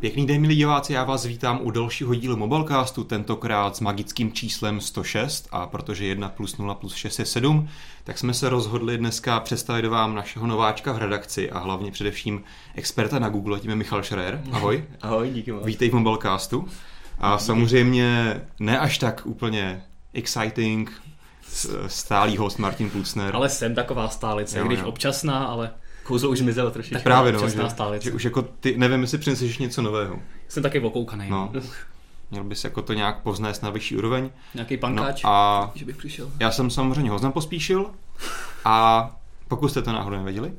Pěkný den, milí diváci, já vás vítám u dalšího dílu Mobilecastu, tentokrát s magickým číslem 106 a protože 1 plus 0 plus 6 je 7, tak jsme se rozhodli dneska představit vám našeho nováčka v redakci a hlavně především experta na Google, tím je Michal Šrer. Ahoj. Ahoj, díky moc. Vítej v Mobilecastu. A samozřejmě ne až tak úplně exciting, stálý host Martin Plucner. Ale jsem taková stálice, jo, když jo. občasná, ale kouzlo už zmizelo trošičku. Tak právě no, že, že, už jako ty, nevím, jestli přineseš něco nového. Jsem taky okoukaný. No. Měl bys jako to nějak poznést na vyšší úroveň. Nějaký pankáč, no a že bych přišel. Já jsem samozřejmě ho pospíšil a pokud jste to náhodou nevěděli.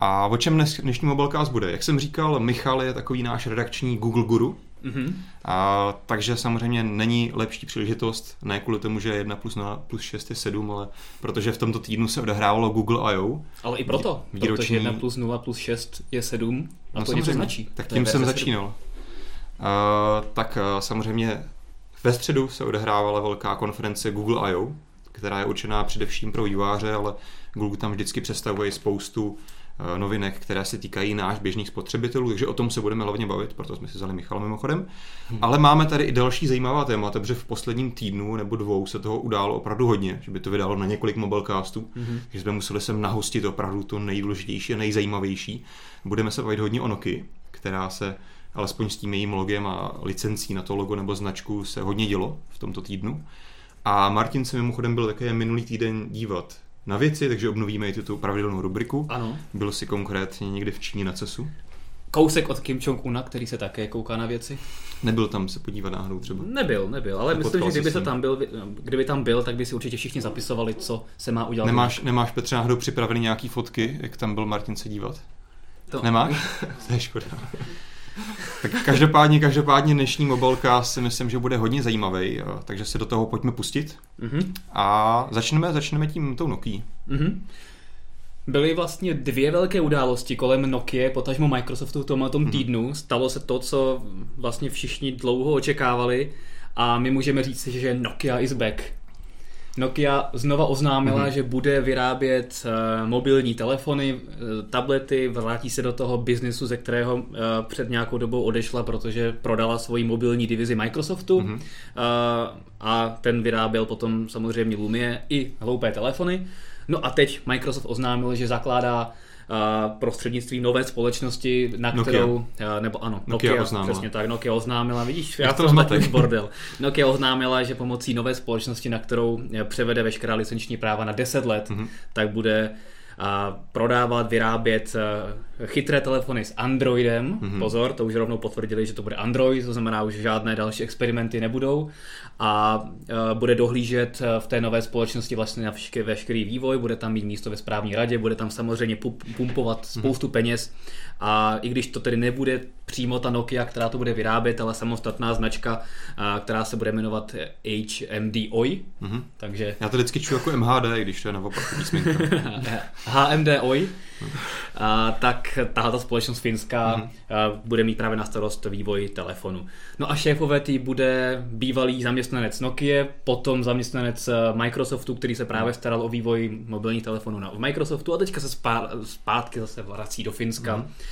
A o čem dnes, dnešní Mobilecast bude? Jak jsem říkal, Michal je takový náš redakční Google guru, Mm-hmm. A, takže samozřejmě není lepší příležitost, ne kvůli tomu, že 1 plus 0 plus 6 je 7, ale protože v tomto týdnu se odehrávalo Google I.O. Ale i proto, výroční... protože 1 plus 0 plus 6 je 7 a no to něco značí. Tak tím jsem začínal. Uh, tak uh, samozřejmě ve středu se odehrávala velká konference Google I.O., která je určená především pro výváře, ale Google tam vždycky představuje spoustu Eh, novinek, které se týkají náš běžných spotřebitelů, takže o tom se budeme hlavně bavit, proto jsme si vzali Michala mimochodem. Hmm. Ale máme tady i další zajímavá témata, protože v posledním týdnu nebo dvou se toho událo opravdu hodně, že by to vydalo na několik mobilecastů, hmm. takže jsme museli sem nahostit opravdu to nejdůležitější a nejzajímavější. Budeme se bavit hodně o Nokia, která se alespoň s tím jejím logem a licencí na to logo nebo značku se hodně dělo v tomto týdnu. A Martin se mimochodem byl také minulý týden dívat na věci, takže obnovíme i tu pravidelnou rubriku. Ano. Byl si konkrétně někdy v Číně na CESu? Kousek od Kim Jong-una, který se také kouká na věci. Nebyl tam se podívat náhodou třeba? Nebyl, nebyl, ale myslím, že kdyby, se tam byl, kdyby tam byl, tak by si určitě všichni zapisovali, co se má udělat. Nemáš, nemáš Petře náhodou připravený nějaký fotky, jak tam byl Martin se dívat? To. Nemáš? to je škoda. Tak každopádně, každopádně dnešní mobilka si myslím, že bude hodně zajímavý, takže se do toho pojďme pustit. Mm-hmm. A začneme, začneme tím tou Nokia. Mm-hmm. Byly vlastně dvě velké události kolem Nokia, potažmo Microsoftu v tom mm-hmm. týdnu. Stalo se to, co vlastně všichni dlouho očekávali a my můžeme říct, že Nokia is back. Nokia znova oznámila, mm-hmm. že bude vyrábět uh, mobilní telefony, uh, tablety, vrátí se do toho biznesu, ze kterého uh, před nějakou dobou odešla, protože prodala svoji mobilní divizi Microsoftu mm-hmm. a ten vyráběl potom samozřejmě Lumie i hloupé telefony. No a teď Microsoft oznámil, že zakládá prostřednictvím nové společnosti, na Nokia. kterou, nebo ano, Nokia, Nokia oznámila. přesně tak, Nokia oznámila, vidíš, já to už bordel. Nokia oznámila, že pomocí nové společnosti, na kterou převede veškerá licenční práva na 10 let, mm-hmm. tak bude prodávat, vyrábět eh, chytré telefony s Androidem. Mm-hmm. Pozor, to už rovnou potvrdili, že to bude Android, to znamená, že žádné další experimenty nebudou. A eh, bude dohlížet eh, v té nové společnosti vlastně na veškerý vývoj, bude tam mít místo ve správní radě, bude tam samozřejmě pumpovat spoustu mm-hmm. peněz. A i když to tedy nebude přímo ta Nokia, která to bude vyrábět, ale samostatná značka, která se bude jmenovat HMD OI. Mm-hmm. Takže... Já to vždycky čuji jako MHD, když to je naopak písmenka. HMD OI. A, tak tahle společnost finská mm-hmm. bude mít právě na starost vývoj telefonu. No a šéfové tý bude bývalý zaměstnanec Nokia, potom zaměstnanec Microsoftu, který se právě staral o vývoj mobilních telefonů na Microsoftu a teďka se zpátky zase vrací do Finska. Mm-hmm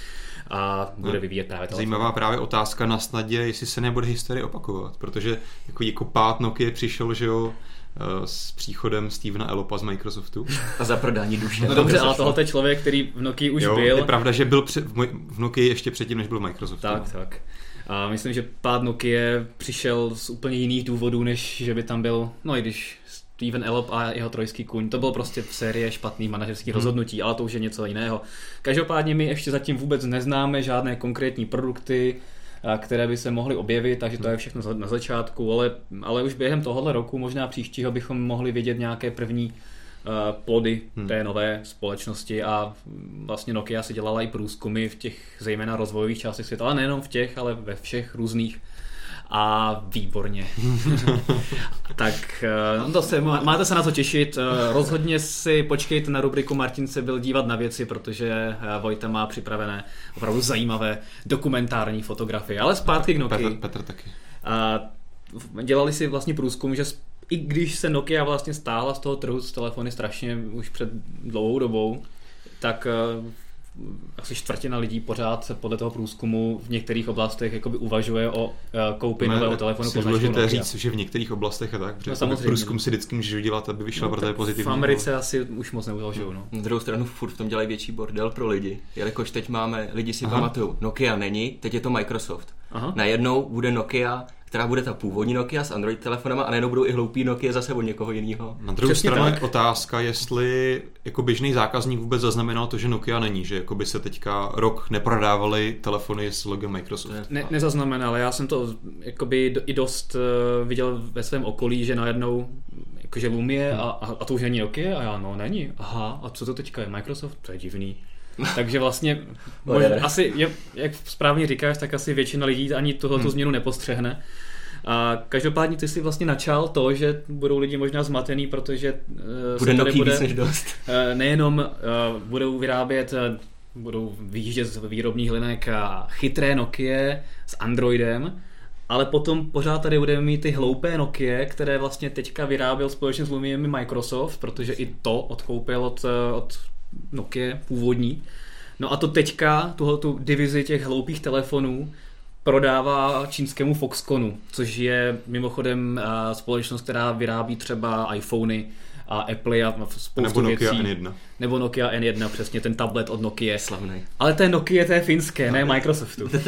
a bude no, vyvíjet právě to. Zajímavá právě otázka na snadě, jestli se nebude historie opakovat, protože jako, jako pát Nokia přišel, že jo, eh, s příchodem Stevena Elopa z Microsoftu. A za prodání duše. No dobře, ale tohle je člověk, který v Nokia už jo, byl. Je pravda, že byl před, v Nokia ještě předtím, než byl Microsoft. Tak, tak. A myslím, že pád Nokia přišel z úplně jiných důvodů, než že by tam byl, no i když Steven Elop a jeho trojský kuň. To byl prostě v série špatný manažerských hmm. rozhodnutí, ale to už je něco jiného. Každopádně my ještě zatím vůbec neznáme žádné konkrétní produkty, které by se mohly objevit, takže to je všechno na začátku, ale, ale už během tohohle roku, možná příštího, bychom mohli vidět nějaké první plody hmm. té nové společnosti a vlastně Nokia si dělala i průzkumy v těch zejména rozvojových částech světa, ale nejenom v těch, ale ve všech různých a výborně. tak eh, no to se, máte se na co těšit. Eh, rozhodně si počkejte na rubriku Martin se byl dívat na věci, protože eh, Vojta má připravené opravdu zajímavé dokumentární fotografie. Ale zpátky k Nokia. Petr, Petr taky. A dělali si vlastně průzkum, že i když se Nokia vlastně stáhla z toho trhu s telefony strašně už před dlouhou dobou, tak asi čtvrtina lidí pořád se podle toho průzkumu v některých oblastech jakoby uvažuje o uh, koupi Ne, nového telefonu značkou důležité Nokia. říct, že v některých oblastech je tak, protože No, no, samozřejmě, průzkum no. si vždycky můžeš udělat, aby vyšla no, pro pozitivní. v Americe asi už moc neuvažují. No. Na druhou stranu furt v tom dělají větší bordel pro lidi, jelikož teď máme, lidi si Aha. pamatují, Nokia není, teď je to Microsoft. Aha. Najednou bude Nokia, která bude ta původní Nokia s Android telefonama a najednou budou i hloupý Nokia zase od někoho jiného. Na druhou Přesně stranu je tak. otázka, jestli jako běžný zákazník vůbec zaznamenal to, že Nokia není, že jako by se teďka rok neprodávaly telefony s logem Microsoft. Je- Ne, nezaznamenal, já jsem to jakoby i dost uh, viděl ve svém okolí, že najednou jakože Lumie a, a, a to už není Nokia a já no není. Aha, a co to teďka je? Microsoft? To je divný. Takže vlastně Whatever. možná, asi, je, jak správně říkáš, tak asi většina lidí ani tuhle Hmm. změnu nepostřehne. A každopádně ty si vlastně načal to, že budou lidi možná zmatený, protože uh, Bude tady Nokia bude, víc než dost. Eh, nejenom uh, budou vyrábět, eh, budou vyjíždět z výrobních linek a chytré Nokia s Androidem, ale potom pořád tady budeme mít ty hloupé Nokia, které vlastně teďka vyráběl společně s Lumiem Microsoft, protože i to odkoupil od, od Nokia původní. No a to teďka, tuhle tu divizi těch hloupých telefonů, prodává čínskému Foxconu, což je mimochodem eh, společnost, která vyrábí třeba iPhony a Apple a spoustu Nebo Nokia věcí. N1. Nebo Nokia N1, přesně ten tablet od Nokia. Slavný. Ale to je Nokia, to je finské, ne Microsoftu.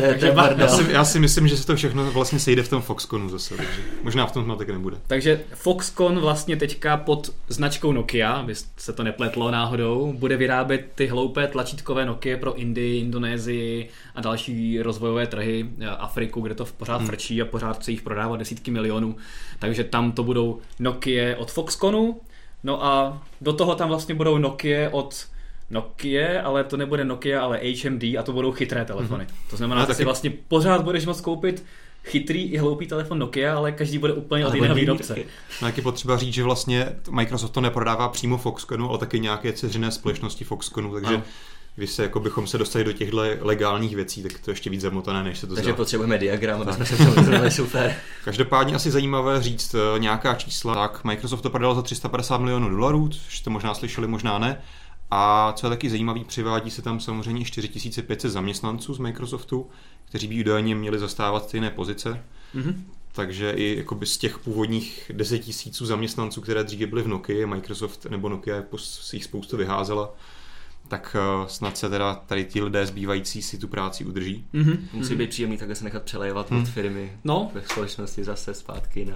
Já si, já si myslím, že se to všechno vlastně sejde v tom Foxconu zase, takže možná v tom zmatek nebude. takže Foxconn vlastně teďka pod značkou Nokia, aby se to nepletlo náhodou, bude vyrábět ty hloupé tlačítkové Nokia pro Indii, Indonésii a další rozvojové trhy, eh, Afriku, kde to pořád Hmm. frčí a pořád chce jich prodávat desítky milionů. Takže tam to budou Nokia od Foxconnu, no a do toho tam vlastně budou Nokia od Nokia, ale to nebude Nokia, ale HMD a to budou chytré telefony. To znamená, že si vlastně pořád budeš moct koupit chytrý i hloupý telefon Nokia, ale každý bude úplně od jiného jiný výrobce. No jak je potřeba říct, že vlastně Microsoft to neprodává přímo Foxconu, ale taky nějaké ceřiné společnosti Foxconu, takže Ano. Když se jako bychom se dostali do těchto legálních věcí, tak to ještě víc zamotané, než se to Takže zdá. potřebujeme diagram, aby jsme se vyznali super. Každopádně asi zajímavé říct eh, nějaká čísla. Tak Microsoft to prodal za 350 milionů dolarů, což jste možná slyšeli, možná ne. A co je taky zajímavý, přivádí se tam samozřejmě 4500 zaměstnanců z Microsoftu, kteří by údajně měli zastávat stejné pozice. Mhm. Takže i jakoby z těch původních 10 tisíců zaměstnanců, které dříve byly v Nokia, Microsoft nebo Nokia jako si jich spoustu vyházela, tak eh, snad se teda tady ti lidé zbývající si tu práci udrží. Mhm. Musí být příjemný takhle se nechat přelejovat Hmm. od firmy No, ve společnosti zase zpátky na...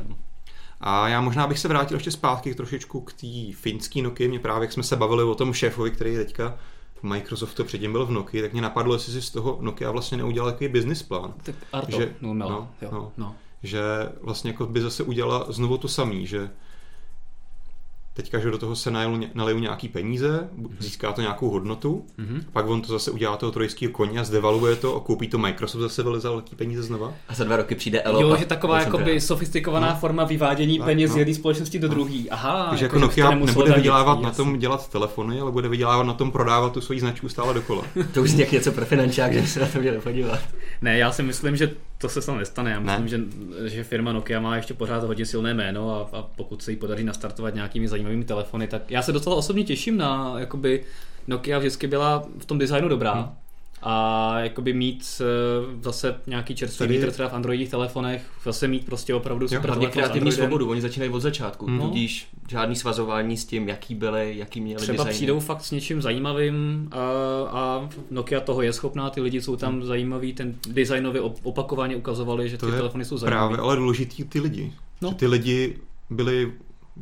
A já možná bych se vrátil ještě zpátky trošičku k té finské Nokia. Mě právě, jak jsme se bavili o tom šéfovi, který teďka v Microsoftu předtím byl v Nokia, tak mě napadlo, jestli si z toho Nokia vlastně neudělal takový business plán. tak Arto, Že- no, no, jo, no. no. Že vlastně jako by zase udělala znovu to samý, že teďka, že do toho se nalejou, nalejou nějaký peníze, získá to nějakou hodnotu, Mhm. pak on to zase udělá toho trojského koně a zdevaluje to a koupí to Microsoft zase za velký peníze znova. A za dva roky přijde Elo. Jo, že taková jakoby sofistikovaná No. forma vyvádění Tak, peněz z no. jedné společnosti do druhé. Aha, Takže jako že Nokia nebude vydělávat na tom dělat telefony, ale bude vydělávat na tom prodávat tu svoji značku stále dokola. To už jak něco pro finančák, že se na to měli podívat. Ne, já si myslím, že to se snad nestane. Já Ne. myslím, že, že firma Nokia má ještě pořád hodně silné jméno a, a pokud se jí podaří nastartovat nějakými zajímavými telefony, tak já se docela osobně těším na, jakoby Nokia vždycky byla v tom designu dobrá. Hmm. A jakoby mít eh, zase nějaký čerstvý Tady- vítr třeba v Androidích telefonech, zase mít prostě opravdu super Hlavně s kreativní svobodu, oni začínají od začátku, Hmm. tudíž žádný svazování s tím, jaký byly, jaký měli Třeba designy. přijdou fakt s něčím zajímavým a, a Nokia toho je schopná, ty lidi jsou tam zajímaví, ten designově op- opakovaně ukazovali, že To ty je telefony jsou zajímavé. Právě, ale důležitý ty lidi. No. Že ty lidi byli,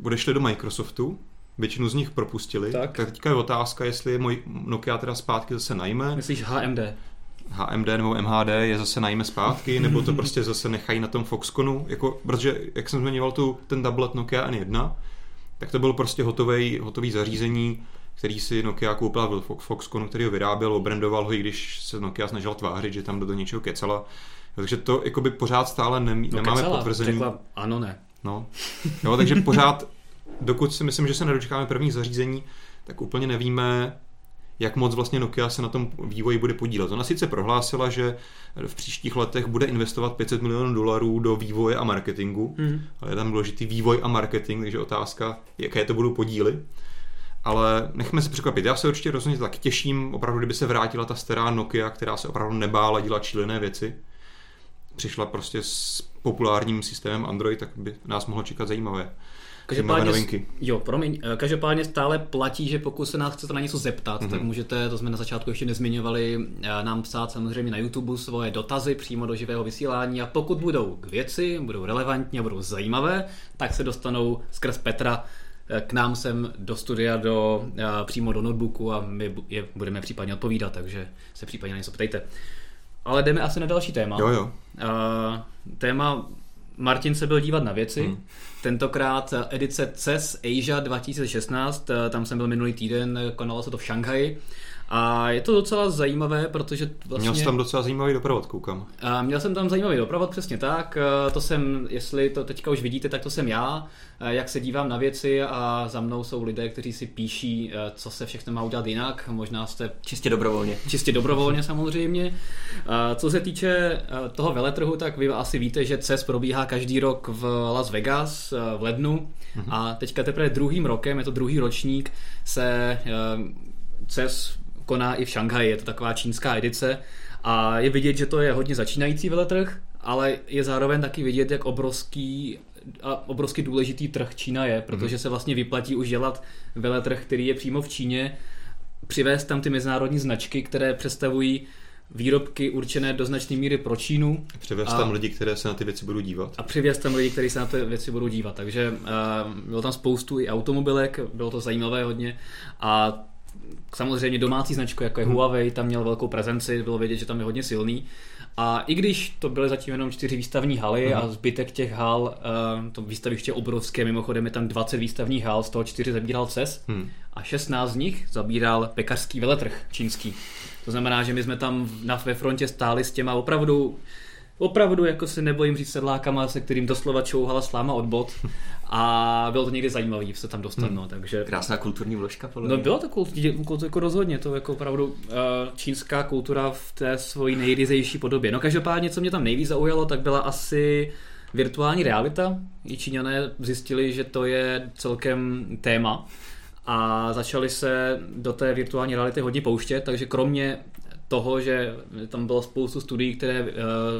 odešli do Microsoftu, většinu z nich propustili, Tak. tak teďka je otázka, jestli je můj Nokia teda zpátky zase najme, Myslíš HMD? HMD nebo MHD je zase najme zpátky, nebo to prostě zase nechají na tom Foxconu, jako, protože jak jsem zmiňoval tu, ten tablet Nokia N1, tak to byl prostě hotový, hotový zařízení, který si Nokia koupila v Fo- Foxconu, který ho vyráběl, obrandoval ho, i když se Nokia snažila tvářit, že tam do, něčeho kecala. Takže to jakoby pořád stále nemí, No, nemáme kecela, potvrzený. Řekla, ano, ne. No. Jo, takže pořád, dokud si myslím, že se nedočkáme prvních zařízení, tak úplně nevíme, jak moc vlastně Nokia se na tom vývoji bude podílet. Ona sice prohlásila, že v příštích letech bude investovat 500 milionů dolarů do vývoje a marketingu, Hmm. ale je tam důležitý vývoj a marketing, takže otázka, jaké to budou podíly. ale nechme se překvapit. Já se určitě rozhodně tak těším, opravdu, kdyby se vrátila ta stará Nokia, která se opravdu nebála dělat šílené věci. Přišla prostě s populárním systémem Android, tak by nás mohlo čekat zajímavé. Každopádně, novinky. Jo, promiň, eh, každopádně stále platí, že pokud se nás chcete na něco zeptat, mm-hmm. tak můžete, to jsme na začátku ještě nezmiňovali, eh, nám psát samozřejmě na YouTube svoje dotazy přímo do živého vysílání a pokud budou k věci, budou relevantní a budou zajímavé, tak se dostanou skrz Petra eh, k nám sem do studia, do, přímo do notebooku a my je budeme případně odpovídat, takže se případně na něco ptejte. Ale jdeme asi na další téma. Jo, jo. Téma Martin se byl dívat na věci. Hmm. Tentokrát edice CES Asia 2016, tam jsem byl minulý týden, konalo se to v Šanghaji. A je to docela zajímavé, protože vlastně... Měl jsi tam docela zajímavý doprovod, koukám. A měl jsem tam zajímavý doprovod, přesně tak. To jsem, jestli to teďka už vidíte, tak to jsem já. Jak se dívám na věci a za mnou jsou lidé, kteří si píší, co se všechno má udělat jinak. Možná jste... Čistě dobrovolně. Čistě dobrovolně samozřejmě. Co se týče toho veletrhu, tak vy asi víte, že CES probíhá každý rok v Las Vegas v lednu. Mhm. A teďka teprve druhým rokem, je to druhý ročník, se CES koná i v Šanghaji, je to taková čínská edice a je vidět, že to je hodně začínající veletrh, ale je zároveň taky vidět, jak obrovský a obrovsky důležitý trh Čína je, protože se vlastně vyplatí už dělat veletrh, který je přímo v Číně, přivést tam ty mezinárodní značky, které představují výrobky určené do značné míry pro Čínu. Přivést tam lidi, kteří se na ty věci budou dívat. A přivést tam lidi, kteří se na ty věci budou dívat. Takže uh, bylo tam spoustu i automobilek, bylo to zajímavé hodně a samozřejmě domácí značku, jako je hmm. Huawei, tam měl velkou prezenci, bylo vědět, že tam je hodně silný. A i když to byly zatím jenom čtyři výstavní haly hmm. a zbytek těch hal, uh, to výstaviště obrovské, mimochodem je tam 20 výstavních hal, z toho čtyři zabíral CES hmm. a 16 z nich zabíral pekařský veletrh čínský. To znamená, že my jsme tam na, ve frontě stáli s těma opravdu opravdu jako si nebojím říct sedlákama, se kterým doslova čouhala sláma od bot a bylo to někdy zajímavé se tam dostat, hmm. no, takže... Krásná kulturní vložka, podle No bylo to kulturní, jako rozhodně, to jako opravdu uh, čínská kultura v té svojí nejryzejší podobě. No každopádně, co mě tam nejvíc zaujalo, tak byla asi virtuální realita. I Číňané zjistili, že to je celkem téma a začali se do té virtuální reality hodně pouštět, takže kromě toho, že tam bylo spoustu studií, které uh,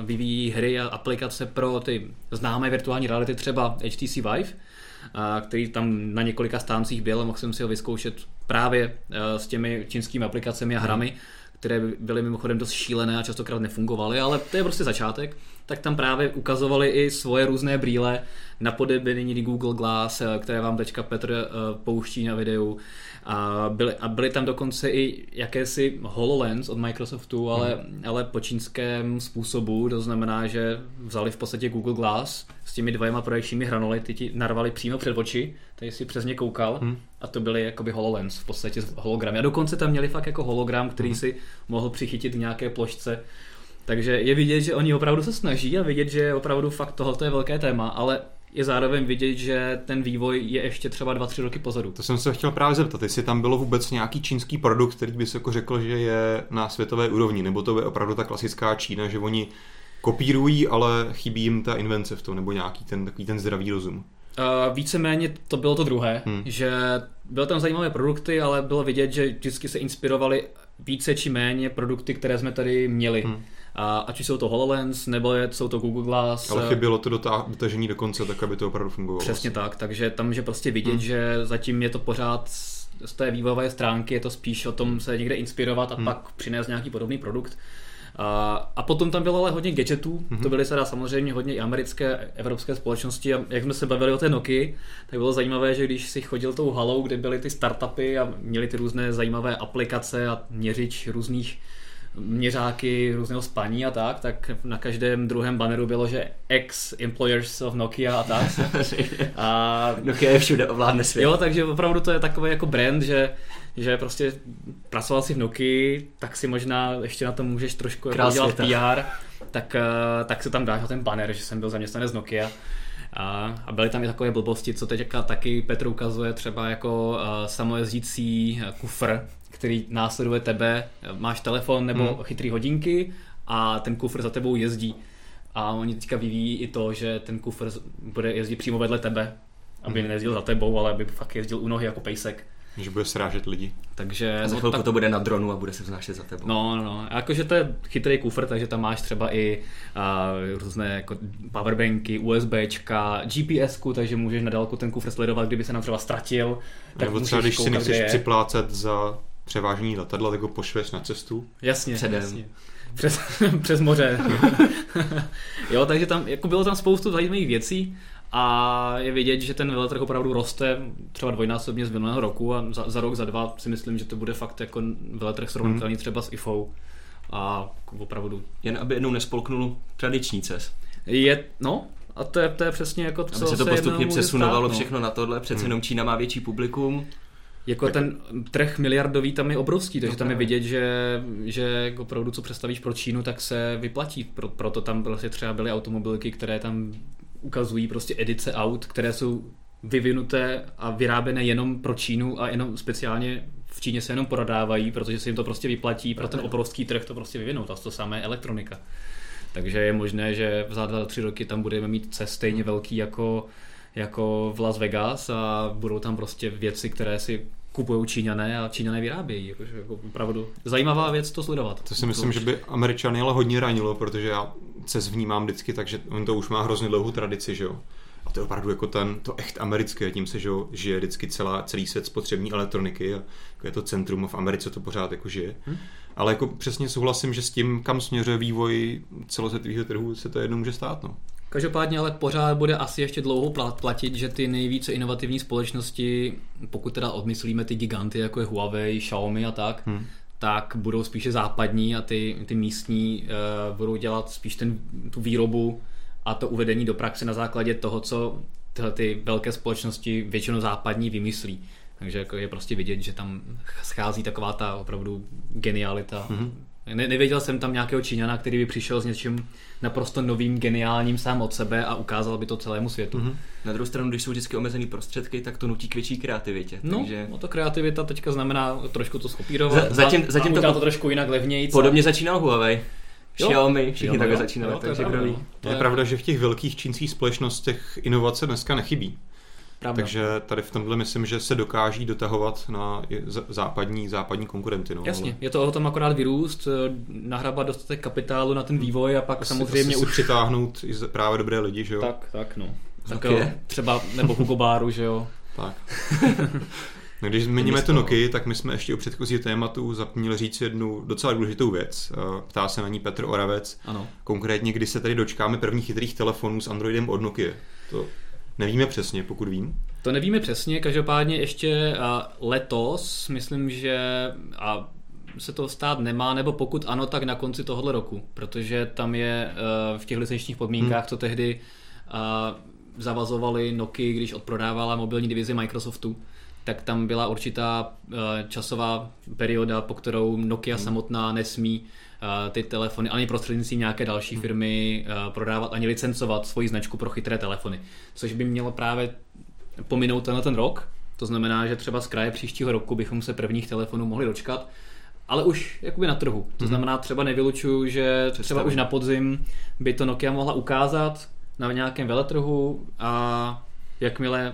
vyvíjí hry a aplikace pro ty známé virtuální reality, třeba HTC Vive, uh, který tam na několika stáncích byl a mohl jsem si ho vyzkoušet právě uh, s těmi čínskými aplikacemi a hrami. Hmm které byly mimochodem dost šílené a častokrát nefungovaly, ale to je prostě začátek, tak tam právě ukazovali i svoje různé brýle na podobě Google Glass, eh, které vám teďka Petr eh, pouští na videu. A byly, a byly tam dokonce i jakési HoloLens od Microsoftu, ale, hmm. ale po čínském způsobu, to znamená, že vzali v podstatě Google Glass s těmi dvěma projekčními hranoly, ty ti narvali přímo před oči, tady si přes ně koukal hmm. a to byly jakoby HoloLens, v podstatě hologram. A dokonce tam měli fakt jako hologram, který hmm. si mohl přichytit v nějaké plošce. Takže je vidět, že oni opravdu se snaží a vidět, že opravdu fakt tohle je velké téma, ale je zároveň vidět, že ten vývoj je ještě třeba 2-3 roky pozadu. To jsem se chtěl právě zeptat, jestli tam bylo vůbec nějaký čínský produkt, který by se jako řekl, že je na světové úrovni, nebo to je opravdu ta klasická Čína, že oni kopírují, ale chybí jim ta invence v tom, nebo nějaký ten takový ten zdravý rozum. Uh, víceméně to bylo to druhé, hmm. že byly tam zajímavé produkty, ale bylo vidět, že vždycky se inspirovali více či méně produkty, které jsme tady měli. Hmm. A ať už jsou to HoloLens, nebo je, jsou to Google Glass. Ale chybělo to dotažení do konce, tak aby to opravdu fungovalo. Přesně tak, takže tam může prostě vidět, hmm. že zatím je to pořád z té vývojové stránky, je to spíš o tom se někde inspirovat a hmm. pak přinést nějaký podobný produkt. A, a potom tam bylo ale hodně gadgetů, mm-hmm. to byly teda samozřejmě hodně i americké, evropské společnosti a jak jsme se bavili o té Nokia, tak bylo zajímavé, že když si chodil tou halou, kde byly ty startupy a měli ty různé zajímavé aplikace a měřič různých měřáky různého spaní a tak, tak na každém druhém banneru bylo, že ex-employers of Nokia a tak. a Nokia je všude, ovládne svět. Jo, takže opravdu to je takový jako brand, že, že prostě pracoval si v Nokia, tak si možná ještě na tom můžeš trošku jako dělat PR, tak, eh, tak se tam dáš ten banner, že jsem byl zaměstnanec z Nokia. A, a byly tam i takové blbosti, co teď taky Petr ukazuje, třeba jako uh, samojezdící kufr, který následuje tebe, máš telefon nebo hmm. chytrý hodinky a ten kufr za tebou jezdí. A oni teďka vyvíjí i to, že ten kufr bude jezdit přímo vedle tebe, aby hmm. nejezdil za tebou, ale aby fakt jezdil u nohy jako pejsek. Že bude srážet lidi. Takže, A za no, chvilku tak- to bude na dronu a bude se vznášet za tebou. No, no, no. A Jakože to je chytrý kufr, takže tam máš třeba i uh, různé jako powerbanky, USBčka, GPSku, takže můžeš na dálku ten kufr sledovat, kdyby se nám třeba ztratil. Tak Nebo třeba, když si nechceš připlácet za převážení letadla, tak ho pošleš na cestu. Jasně, Předem. jasně. Přes, přes moře. jo, takže tam jako bylo tam spoustu zajímavých věcí a je vidět, že ten veletrh opravdu roste třeba dvojnásobně z minulého roku a za, za rok, za dva si myslím, že to bude fakt jako veletrh srovnatelný třeba s IFou a opravdu Jen aby jednou nespolknul tradiční CES. je, no, a to je, to je přesně jako, co Aby se to postupně jednou může přesunovalo stát, no. všechno na tohle, přece jenom Čína má větší publikum. Jako ten trh miliardový tam je obrovský, takže No tam je vidět, že, že opravdu co představíš pro Čínu, tak se vyplatí. Pro, proto tam prostě třeba byly automobilky, které tam ukazují prostě edice aut, které jsou vyvinuté a vyráběné jenom pro Čínu a jenom speciálně v Číně se jenom prodávají, protože se jim to prostě vyplatí pro ten obrovský trh to prostě vyvinout. A to samé elektronika. Takže je možné, že za dva, tři roky tam budeme mít CES stejně velký jako, jako v Las Vegas a budou tam prostě věci, které si kupují Číňané a Číňané vyrábějí. Jakože jako opravdu zajímavá věc to sledovat. To si myslím, že by Američany ale hodně ranilo, protože já CES vnímám vždycky tak, že on to už má hrozně dlouhou tradici, že jo. A to je opravdu jako ten, to echt americké, tím se že jo, žije vždycky celá, celý svět spotřební elektroniky a jako je to centrum a v Americe to pořád jako žije. Hmm. Ale jako přesně souhlasím, že s tím, kam směřuje vývoj celosvětového trhu, se to jednou může stát. No. Každopádně ale pořád bude asi ještě dlouho plat- platit, že ty nejvíce inovativní společnosti, pokud teda odmyslíme ty giganty, jako je Huawei, Xiaomi a tak, hmm. tak budou spíše západní a ty, ty místní uh, budou dělat spíš ten, tu výrobu a to uvedení do praxe na základě toho, co tyhle ty velké společnosti většinou západní vymyslí. Takže jako je prostě vidět, že tam schází taková ta opravdu genialita. Mm-hmm. Ne, nevěděl jsem tam nějakého Číňana, který by přišel s něčím naprosto novým, geniálním sám od sebe a ukázal by to celému světu. Mm-hmm. Na druhou stranu, když jsou vždycky omezený prostředky, tak to nutí k větší kreativitě. No, takže... no to kreativita teďka znamená trošku to skopírovat Za- zatím- a, zatím a to to trošku jinak levněji. Podobně začínal Huawei. Jo. Xiaomi, všichni takhle začínali, Jo, to je takže pravda, no. To Je pravda, že v těch velkých čínských společnostech inovace dneska nechybí. Pravda. Takže tady v tomhle myslím, že se dokáží dotahovat na západní, západní konkurenty. No, Jasně, ale je to o tom akorát vyrůst, eh, nahrabat dostatek kapitálu na ten vývoj a pak asi- samozřejmě asi si už... přitáhnout i z- právě dobré lidi, že jo? Tak, tak no. Tak jo, třeba, nebo Hugo Baru, že jo. Tak. No, když zmíníme tu Nokia, tak my jsme ještě u předchozího tématu zapomněli říct jednu docela důležitou věc. Eh, Ptá se na ní Petr Oravec. Ano. Konkrétně, kdy se tady dočkáme prvních chytrých telefonů s Androidem od Nokia. To nevíme přesně, pokud vím. To nevíme přesně, každopádně ještě letos, myslím, že a se to stát nemá, nebo pokud ano, tak na konci tohohle roku, protože tam je eh, v těch licenčních podmínkách, co tehdy a, zavazovali Nokia, když odprodávala mobilní divizi Microsoftu, tak tam byla určitá eh, časová perioda, po kterou Nokia samotná nesmí ty telefony ani prostřednictvím nějaké další firmy eh, prodávat ani licencovat svoji značku pro chytré telefony. Což by mělo právě pominout tenhle ten rok. To znamená, že třeba z kraje příštího roku bychom se prvních telefonů mohli dočkat, ale už jakoby na trhu. To znamená, třeba nevylučuju, že třeba už na podzim by to Nokia mohla ukázat na nějakém veletrhu a jakmile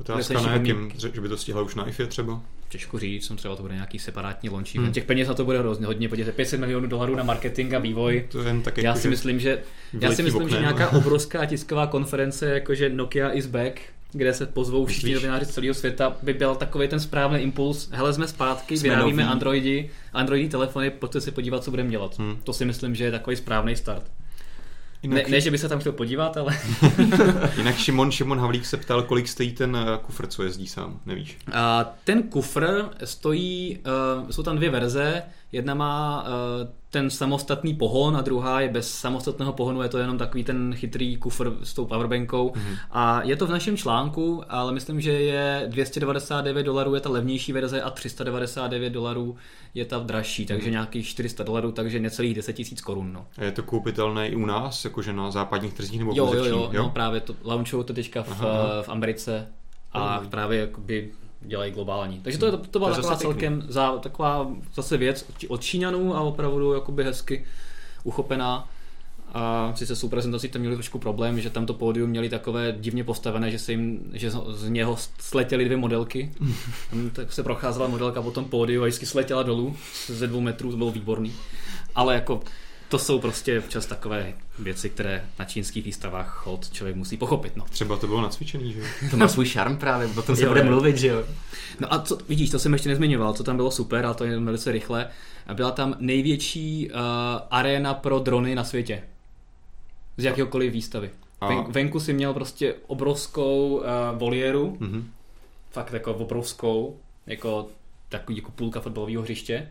Otázka na jakým, že by to stihla už na IFE třeba? Těžko říct, jsem třeba to bude nějaký separátní launch hmm. Těch peněz na to bude hrozně hodně, podívejte, 500 milionů dolarů na marketing a vývoj. To je jen tak Já jako, si že myslím, že, já si myslím, že nějaká obrovská tisková konference, jakože Nokia is back, kde se pozvou všichni novináři z celého světa, by byl takový ten správný impuls. Hele, jsme zpátky, Jsme vyrábíme noví. Androidi, Androidí telefony, pojďte se podívat, co budeme dělat. Hmm. To si myslím, že je takový správný start. Ne, Jinak, ne, že by se tam chtěl podívat, ale jinak Šimon, Šimon Havlík se ptal, kolik stojí ten eh, kufr, co jezdí sám, nevíš? A ten kufr stojí, uh, jsou tam dvě verze, jedna má uh, ten samostatný pohon a druhá je bez samostatného pohonu, je to jenom takový ten chytrý kufr s tou powerbankou mm-hmm. a je to v našem článku, ale myslím, že je 299 dolarů je ta levnější verze a 399 dolarů je ta dražší, takže mm-hmm. nějakých 400 dolarů, takže necelých 10 000 korun. No. A je to koupitelné i u nás, jakože na západních trzích nebo Jo, jo, jo, Číně, no právě to launchují to teďka v, Aha, aha. v Americe a právě jakoby dělají globální. Takže to, je, to byla To taková pěkný. celkem za, taková zase věc od Číňanů a opravdu jakoby hezky uchopená. A sice s prezentací tam měli trošku problém, že tam to pódium měli takové divně postavené, že se jim, že z něho sletěly dvě modelky. Tam tak se procházela modelka po tom pódiu a vždycky sletěla dolů ze dvou metrů, to bylo výborný. Ale jako to jsou prostě včas takové věci, které na čínských výstavách chod člověk musí pochopit. No. Třeba to bylo nacvičený, že jo? To má svůj šarm právě, o tom se Jo, bude mluvit, že jo? No a co, vidíš, to jsem ještě nezmiňoval, co tam bylo super, a to je velice rychle. Byla tam největší uh, aréna pro drony na světě. Z jakéhokoliv výstavy. A- Ven, venku si měl prostě obrovskou uh, voliéru, Mhm. fakt jako obrovskou, jako takový jako půlka fotbalového hřiště,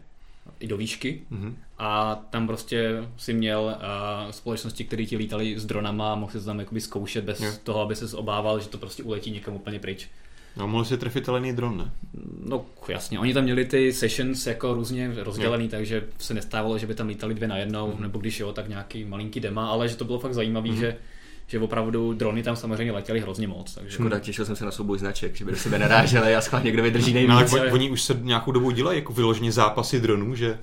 i do výšky. Mhm. A tam prostě si měl uh, společnosti, které ti lítali s dronama a mohl si to tam jakoby zkoušet bez Jo. toho, aby se obával, že to prostě uletí někam úplně pryč. No, mohl si trefit ale dron, ne? No jasně, oni tam měli ty sessions jako různě rozdělený, takže se nestávalo, že by tam lítali dvě na jednou, Mhm. nebo když jo, tak nějaký malinký dema, ale že to bylo fakt zajímavý, že že opravdu drony tam samozřejmě letěly hrozně moc. Takže... Škoda, těšil jsem se na souboj značek, že by do sebe naráželi a schválně kdo vydrží No, nejvíc. ale oni, už se nějakou dobu dělají jako vyloženě zápasy dronů, že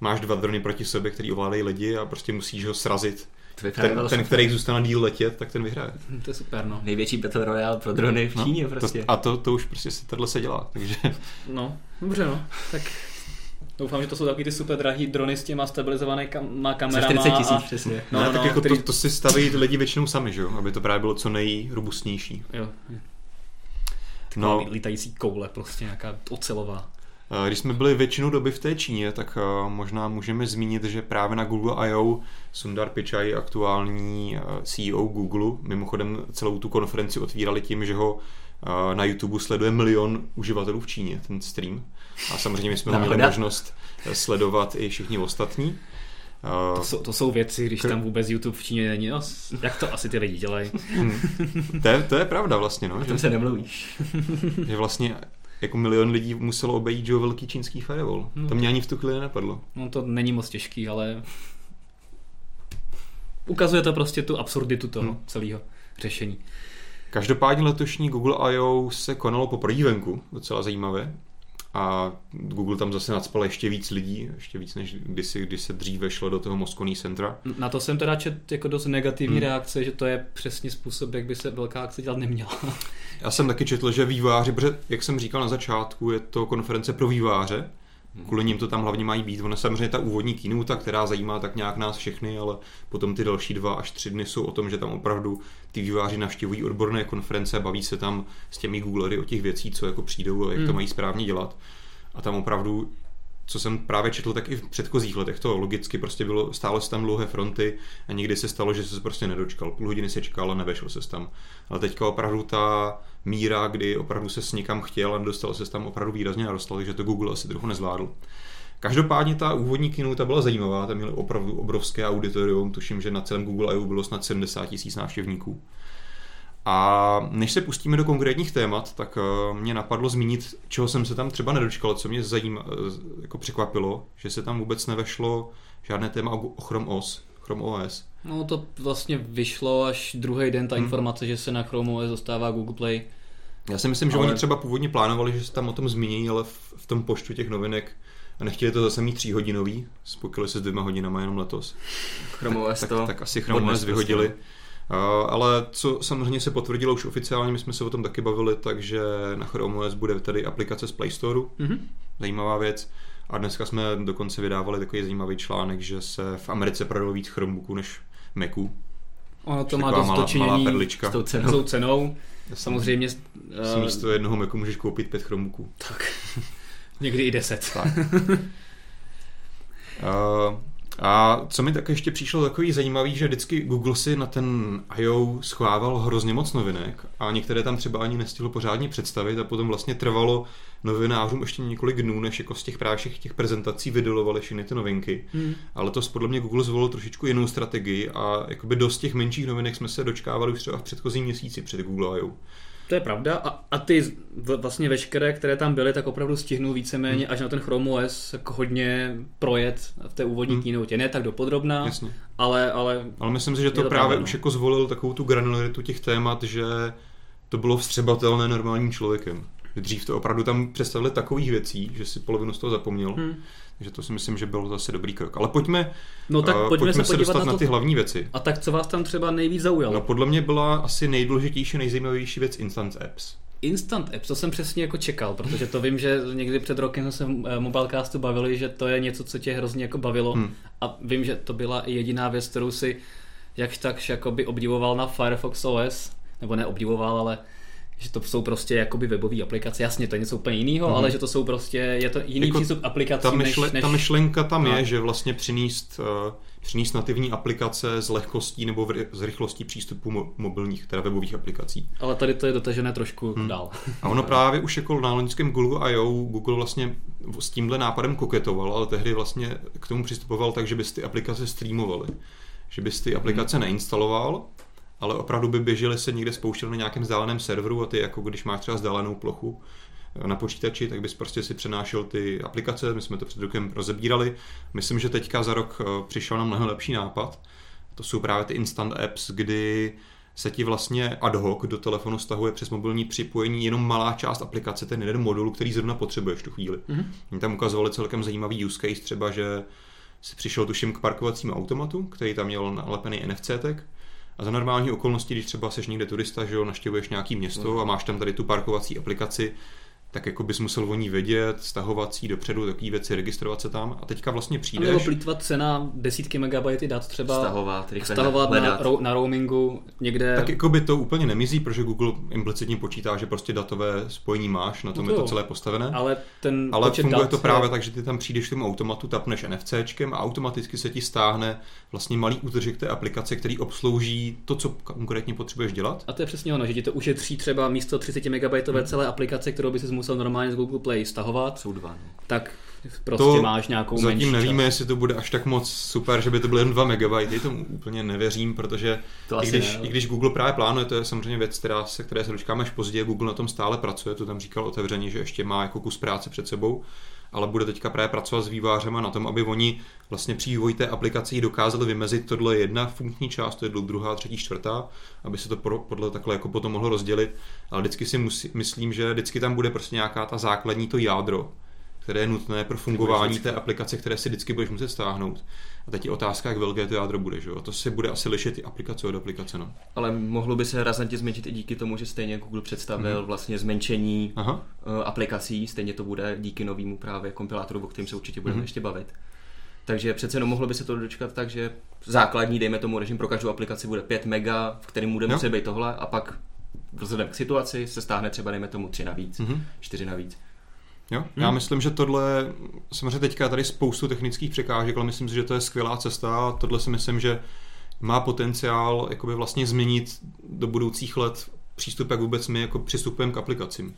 máš dva drony proti sobě, který ovládají lidi a prostě musíš ho srazit. Ten, velmi ten který zůstane díl letět, tak ten vyhraje. Hm, To je super, no. Největší Battle Royale pro drony v Číně prostě. To, a to, to už prostě se tohle se dělá, takže No, dobře no, tak doufám, že to jsou takový ty super drahý drony s těma stabilizovanými kam- Za kamerama. 40 tisíc a... přesně. No, ne, no, tak no, jako který- to, to, si staví lidi většinou sami, že jo? aby to právě bylo co nejrobustnější. Jo, No, no. lítající koule, prostě nějaká ocelová. Eh, Když jsme byli většinu doby v té Číně, tak eh, možná můžeme zmínit, že právě na Google I.O. Sundar Pichai, aktuální eh, CEO Google, mimochodem celou tu konferenci otvírali tím, že ho eh, na YouTube sleduje milion uživatelů v Číně, ten stream. A samozřejmě my jsme měli možnost sledovat i všichni ostatní. To jsou, to jsou věci, když Kr- tam vůbec YouTube v Číně není. No, jak to asi ty lidi dělají? to, je, to je pravda vlastně, no, tom se nemluví. že vlastně jako milion lidí muselo obejít jo, velký čínský firewall. No. To mě ani v tu chvíli nenapadlo. No to není moc těžký, ale ukazuje to prostě tu absurditu toho Hmm. celého řešení. Každopádně letošní Google I.O. se konalo poprvé venku, docela zajímavé. A Google tam zase nadspal ještě víc lidí, ještě víc než kdysi, když se dříve šlo do toho Moscone Centra. Na to jsem teda čet jako dost negativní hmm. reakce, že to je přesně způsob, jak by se velká akce dělat neměla. Já jsem taky četl, že výváři, protože jak jsem říkal na začátku, je to konference pro výváře, kvůli ním to tam hlavně mají být. Ona samozřejmě ta úvodní keynote, která zajímá tak nějak nás všechny, ale potom ty další dva až tři dny jsou o tom, že tam opravdu ty výváři navštěvují odborné konference, baví se tam s těmi Googlery o těch věcí, co jako přijdou a jak to Hmm. mají správně dělat. A tam opravdu co jsem právě četl, tak i v předchozích letech to logicky prostě bylo, stále se tam dlouhé fronty a někdy se stalo, že se prostě nedočkal. Půl hodiny se čekal a nevešel se tam. Ale teďka opravdu ta míra, kdy opravdu se někam chtěl a nedostal se tam opravdu výrazně narostla, takže to Google asi trochu nezvládl. Každopádně ta úvodní keynote byla zajímavá, tam měli opravdu obrovské auditorium, tuším, že na celém Google I.O. bylo snad 70 tisíc návštěvníků. A než se pustíme do konkrétních témat, tak eh, mě napadlo zmínit, čeho jsem se tam třeba nedočkal, co mě zajíma, eh, jako překvapilo, že se tam vůbec nevešlo žádné téma o Chrome OS, Chrome OS. No to vlastně vyšlo až druhý den ta Hmm. informace, že se na Chrome OS dostává Google Play. Já si myslím, že Ale- oni třeba původně plánovali, že se tam o tom zmíní, ale v, v tom poštu těch novinek a nechtěli to zase mít tříhodinový, spokojili se s dvěma hodinama jenom letos. Chrome OS tak, to tak asi Chrome OS vyhodili. prostě. Uh, ale co samozřejmě se potvrdilo už oficiálně, my jsme se o tom taky bavili, takže na Chrome OS bude tady aplikace z Play Store, Mhm. zajímavá věc. A dneska jsme dokonce vydávali takový zajímavý článek, že se v Americe prodalo víc Chromebooků než Maců. Ono to má dost malá, malá dočinění perlička. s tou s cenou. tou cenou. Samozřejmě Si uh, místo jednoho Macu můžeš koupit pět Chromebooků. tak, někdy i deset. Tak. Uh, a co mi tak ještě přišlo takový zajímavý, že vždycky Google si na ten I.O. schovával hrozně moc novinek a některé tam třeba ani nestihl pořádně představit a potom vlastně trvalo novinářům ještě několik dnů, než jako z těch právě všech těch prezentací vydolovali všechny ty novinky. Hmm. Ale to podle mě Google zvolil trošičku jinou strategii a jakoby dost těch menších novinek jsme se dočkávali už třeba v předchozím měsíci před Google I.O. To je pravda a, a ty v- vlastně veškeré, které tam byly, tak opravdu stihnul víceméně až na ten Chrome OS jako hodně projet v té úvodní Hmm. hmm. keynote. Ne tak dopodrobná, Jasně. ale, ale Ale myslím si, že to, to právě pravda, už no. jako zvolil takovou tu granularitu těch témat, že to bylo vstřebatelné normálním člověkem. Dřív to opravdu tam představili takových věcí, že si polovinu z toho zapomněl. Hmm. Takže to si myslím, že byl zase dobrý krok. Ale pojďme, No tak uh, pojďme, pojďme se se podívat dostat na na to. ty hlavní věci. A tak co vás tam třeba nejvíc zaujalo? No podle mě byla asi nejdůležitější, nejzajímavější věc Instant Apps. Instant Apps, to jsem přesně jako čekal, protože to vím, že někdy před rokem jsme se eh, Mobilecastu bavili, že to je něco, co tě hrozně jako bavilo Hmm. a vím, že to byla i jediná věc, kterou si jakž takž jakoby obdivoval na Firefox OS, nebo neobdivoval, ale že to jsou prostě jakoby webové aplikace. Jasně, to je něco úplně jiného, Mhm. ale že to jsou prostě, je to jiný Jako přístup aplikacím Ta, myšle, než, než... ta myšlenka tam No. je, že vlastně přinést, uh, přinést nativní aplikace s lehkostí nebo v, s rychlostí přístupu mo- mobilních, teda webových aplikací. Ale tady to je dotažené trošku Hmm. dál. A ono právě už jako na loňském Google I.O. Google vlastně s tímhle nápadem koketoval, ale tehdy vlastně k tomu přistupoval tak, že bys ty aplikace streamovaly. Že bys ty aplikace neinstaloval, ale opravdu by běžely se někde spouštěly na nějakém vzdáleném serveru a ty jako když máš třeba vzdálenou plochu eh, na počítači, tak bys prostě si přenášel ty aplikace, my jsme to před rokem rozebírali. Myslím, že teďka za rok eh, přišel na mnohem lepší nápad. To jsou právě ty instant apps, kdy se ti vlastně ad hoc do telefonu stahuje přes mobilní připojení jenom malá část aplikace, ten jeden modul, který zrovna potřebuješ tu chvíli. Mhm. Oni tam ukazovali celkem zajímavý use case, třeba, že si přišel tuším k parkovacímu automatu, který tam měl nalepený NFC tag. A za normální okolnosti, když třeba seš někde turista, že jo, naštěvuješ nějaký město a máš tam tady tu parkovací aplikaci, tak jako bys musel o ní vědět, stahovat si dopředu, takové věci, registrovat se tam. A teďka vlastně A přijdeš. nebo plítvat se na desítky megabajty dat třeba Stahovat, rychle stahovat na, na roamingu někde. Tak jako by to úplně nemizí, protože Google implicitně počítá, že prostě datové spojení máš, na tom No to je to celé postavené. ale ten Ale funguje dat to je- právě tak, že ty tam přijdeš k tomu automatu, tapneš NFCčkem a automaticky se ti stáhne vlastně malý útržek té aplikace, který obslouží to, co konkrétně potřebuješ dělat. A to je přesně ono, že ti to ušetří třeba místo 30 MB Hmm. celé aplikace, kterou by si musel normálně z Google Play stahovat, Jsou dva. No. tak prostě To máš nějakou Zatím menší nevíme, část. jestli to bude až tak moc super, že by to bylo jen 2 MB. Tomu úplně nevěřím, protože To i když, ne, i když Google právě plánuje, to je samozřejmě věc, která se, které se dočkáme až později, Google na tom stále pracuje, to tam říkal otevřeně, že ještě má jako kus práce před sebou, ale bude teďka právě pracovat s vývářema na tom, aby oni vlastně při vývoji té aplikace jí dokázali vymezit, tohle je jedna funkční část, to je druhá, třetí, čtvrtá, aby se to podle takhle jako potom mohlo rozdělit, ale vždycky si musí, myslím, že vždycky tam bude prostě nějaká ta základní to jádro, které je nutné pro fungování té aplikace, které si vždycky budeš muset stáhnout. A teď je otázka, jak velké to jádro bude. Že? jo? To se bude asi lišit i aplikace od aplikace. No. Ale mohlo by se razantně zmenšit i díky tomu, že stejně Google představil Mhm. vlastně zmenšení Aha. eh, aplikací, stejně to bude díky novému právě kompilátoru, o kterém se určitě budeme Mhm. ještě bavit. Takže přece jenom mohlo by se to dočkat tak, že základní, dejme tomu režim pro každou aplikaci bude 5 mega, v kterém bude Jo. muset být tohle a pak vzhledem k situaci se stáhne třeba dejme tomu 3 navíc, Mhm. 4 navíc. Jo? Já myslím, že tohle, samozřejmě teďka je tady spoustu technických překážek, ale myslím si, že to je skvělá cesta a tohle si myslím, že má potenciál jakoby vlastně změnit do budoucích let přístup, jak vůbec my jako přistupujeme k aplikacím.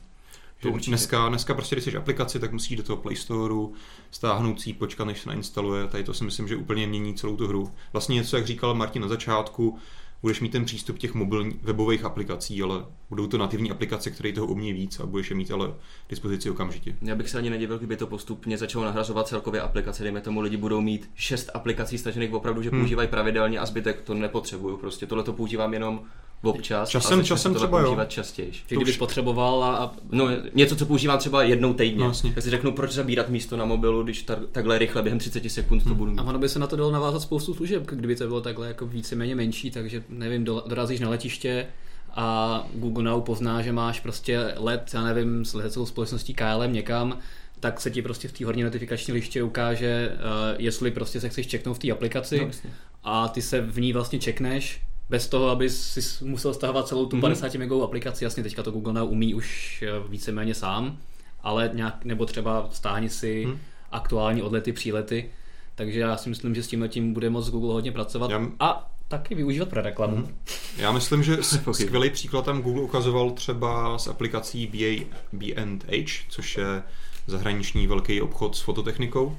To určitě. dneska, dneska prostě, když jsi aplikaci, tak musíš do toho Play Storeu stáhnout si, počkat, než se nainstaluje. Tady to si myslím, že úplně mění celou tu hru. Vlastně něco, jak říkal Martin na začátku, budeš mít ten přístup těch mobilních webových aplikací, ale budou to nativní aplikace, které toho umí víc a budeš je mít ale k dispozici okamžitě. Já bych se ani nedivil, kdyby to postupně začalo nahrazovat celkově aplikace. Dejme tomu, lidi budou mít šest aplikací stažených opravdu, že Hmm. používají pravidelně a zbytek to nepotřebuju. Prostě tohle to používám jenom občas. Časem- časem třeba jo. používat častěji. Že kdybys už- potřeboval a, a No, něco, co používám třeba jednou týdně. No, jasně. tak si řeknu, proč zabírat místo na mobilu, když ta, takhle rychle během 30 sekund to budu mít. A ono by se na to dalo navázat spoustu služeb, kdyby to bylo takhle jako víceméně menší, takže nevím, do- dorazíš na letiště a Google Now pozná, že máš prostě let, já nevím, s leteckou společností KLM někam, tak se ti prostě v té horní notifikační liště ukáže, uh, jestli prostě se chceš čeknout v té aplikaci No, a ty se v ní vlastně čekneš bez toho, aby si musel stahovat celou tu Mhm. 50 megovou aplikaci. Jasně, teďka to Google Now umí už eh, víceméně sám, ale nějak, nebo třeba stáhni si Mhm. aktuální odlety, přílety. Takže já si myslím, že s tímhle tím bude moc Google hodně pracovat Já- a taky využívat pro reklamu. Mhm. Já myslím, že skvělý příklad tam Google ukazoval třeba s aplikací BA, B&H, což je zahraniční velký obchod s fototechnikou,